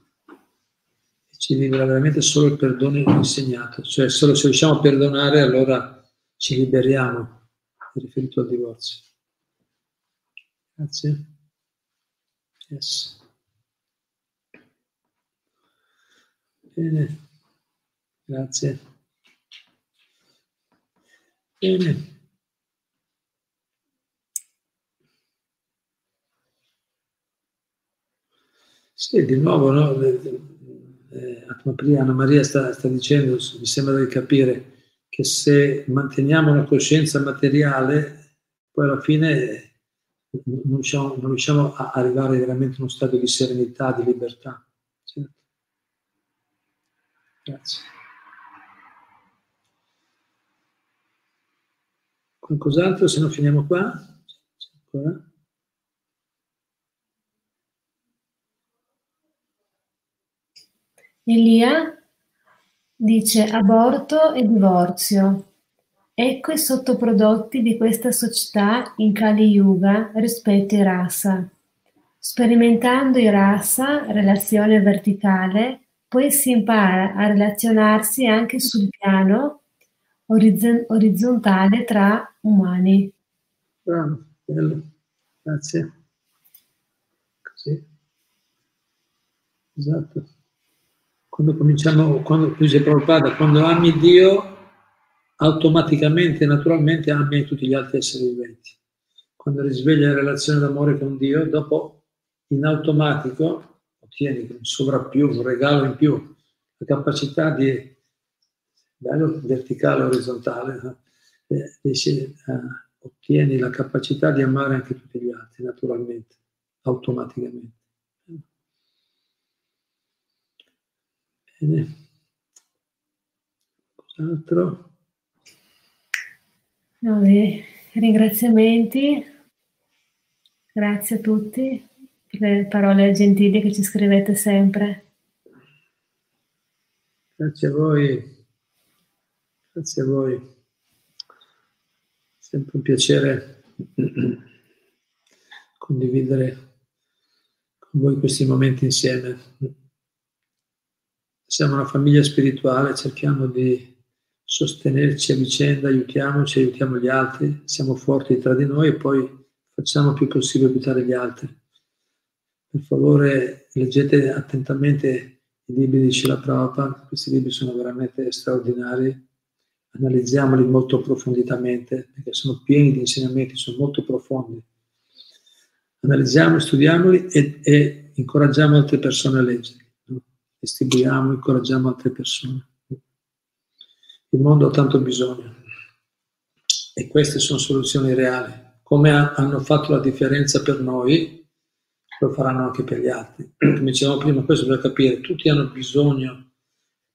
ci libera veramente solo il perdono insegnato, cioè solo se riusciamo a perdonare allora ci liberiamo, riferito al divorzio. Grazie. Yes. Bene, grazie. Bene. Sì, di nuovo, no? eh, Anna Maria sta, sta, dicendo, mi sembra di capire, che se manteniamo una coscienza materiale, poi alla fine non riusciamo, non riusciamo a arrivare veramente a uno stato di serenità, di libertà. Certo. Grazie. Qualcos'altro, se no finiamo qua? Ancora? Elia dice aborto e divorzio. Ecco i sottoprodotti di questa società in Kali Yuga rispetto ai rasa. Sperimentando i rasa, relazione verticale, poi si impara a relazionarsi anche sul piano orizzontale tra umani. Bravo, bello, grazie. Così. Esatto quando cominciamo, quando dice Prabhupada, quando ami Dio, automaticamente, naturalmente ami tutti gli altri esseri viventi. Quando risvegli la relazione d'amore con Dio, dopo in automatico ottieni un sovrappiù, un regalo in più, la capacità di, bello, verticale, orizzontale, eh, eh, ottieni la capacità di amare anche tutti gli altri, naturalmente, automaticamente. Bene. Cos'altro? No, ringraziamenti. Grazie a tutti per le parole gentili che ci scrivete sempre. Grazie a voi. Grazie a voi. Sempre un piacere condividere con voi questi momenti insieme siamo una famiglia spirituale, cerchiamo di sostenerci a vicenda, aiutiamoci, aiutiamo gli altri, siamo forti tra di noi e poi facciamo il più possibile aiutare gli altri. Per favore leggete attentamente i libri di Shila Prabhupada, questi libri sono veramente straordinari, analizziamoli molto approfonditamente perché sono pieni di insegnamenti, sono molto profondi. Analizziamoli, studiamoli e, e incoraggiamo altre persone a leggerli distribuiamo, incoraggiamo altre persone. Il mondo ha tanto bisogno e queste sono soluzioni reali. Come hanno fatto la differenza per noi, lo faranno anche per gli altri. Come dicevamo prima, questo bisogna capire, tutti hanno bisogno,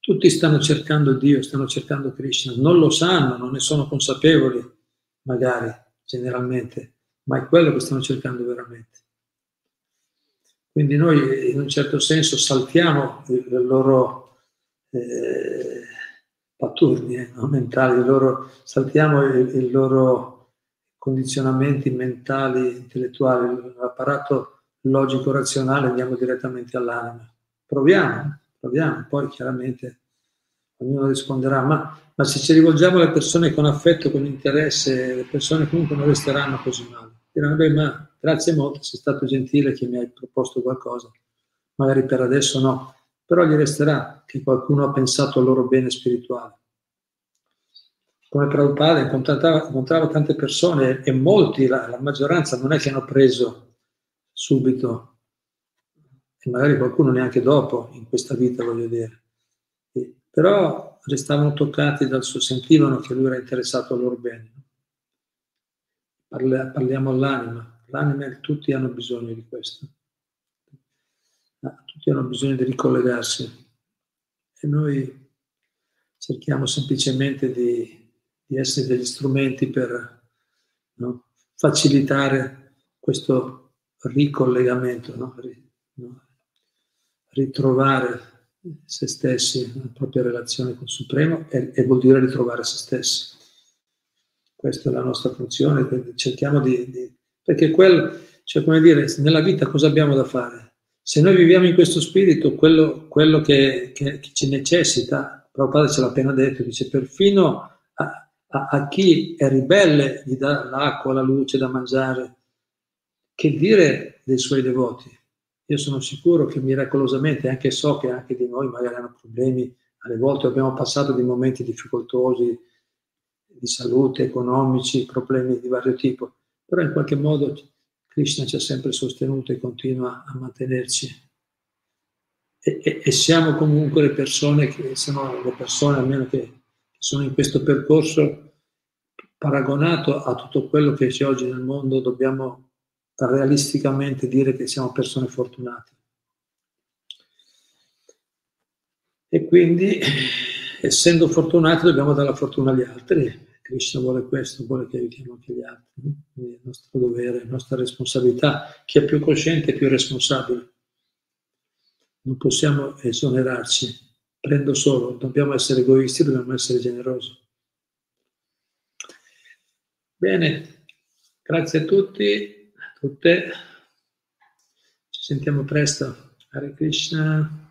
tutti stanno cercando Dio, stanno cercando Krishna, non lo sanno, non ne sono consapevoli, magari, generalmente, ma è quello che stanno cercando veramente. Quindi noi in un certo senso saltiamo le loro eh, paturni eh, no? mentali, loro, saltiamo i, loro condizionamenti mentali, intellettuali, l'apparato logico-razionale, andiamo direttamente all'anima. Proviamo, proviamo, poi chiaramente ognuno risponderà, ma, ma se ci rivolgiamo alle persone con affetto, con interesse, le persone comunque non resteranno così male. Diranno, beh, ma grazie molto, sei stato gentile che mi hai proposto qualcosa, magari per adesso no, però gli resterà che qualcuno ha pensato al loro bene spirituale. Come Prabhupada incontrava, incontrava tante persone e molti, la, la maggioranza, non è che hanno preso subito, e magari qualcuno neanche dopo, in questa vita, voglio dire. E, però restavano toccati dal suo, sentivano che lui era interessato al loro bene. Parla, parliamo all'anima, L'anima tutti hanno bisogno di questo. Tutti hanno bisogno di ricollegarsi e noi cerchiamo semplicemente di, di essere degli strumenti per no, facilitare questo ricollegamento, no? ritrovare se stessi, la propria relazione con il Supremo e, e, vuol dire ritrovare se stessi. Questa è la nostra funzione, cerchiamo di, di perché quel, cioè come dire, nella vita cosa abbiamo da fare? Se noi viviamo in questo spirito, quello, quello che, che, che, ci necessita, Prabhupada ce l'ha appena detto, dice perfino a, a, a chi è ribelle gli dà l'acqua, la luce da mangiare, che dire dei suoi devoti? Io sono sicuro che miracolosamente, anche so che anche di noi magari hanno problemi, alle volte abbiamo passato dei momenti difficoltosi di salute, economici, problemi di vario tipo, però in qualche modo Krishna ci ha sempre sostenuto e continua a mantenerci. E, e, e siamo comunque le persone che sono le persone almeno che, che sono in questo percorso paragonato a tutto quello che c'è oggi nel mondo, dobbiamo realisticamente dire che siamo persone fortunate. E quindi, essendo fortunati, dobbiamo dare la fortuna agli altri. Krishna vuole questo, vuole che aiutiamo anche gli altri. Quindi è il nostro dovere, la nostra responsabilità. Chi è più cosciente è più responsabile. Non possiamo esonerarci. Prendo solo, dobbiamo essere egoisti, dobbiamo essere generosi. Bene, grazie a tutti tutte. Ci sentiamo presto. Hare Krishna.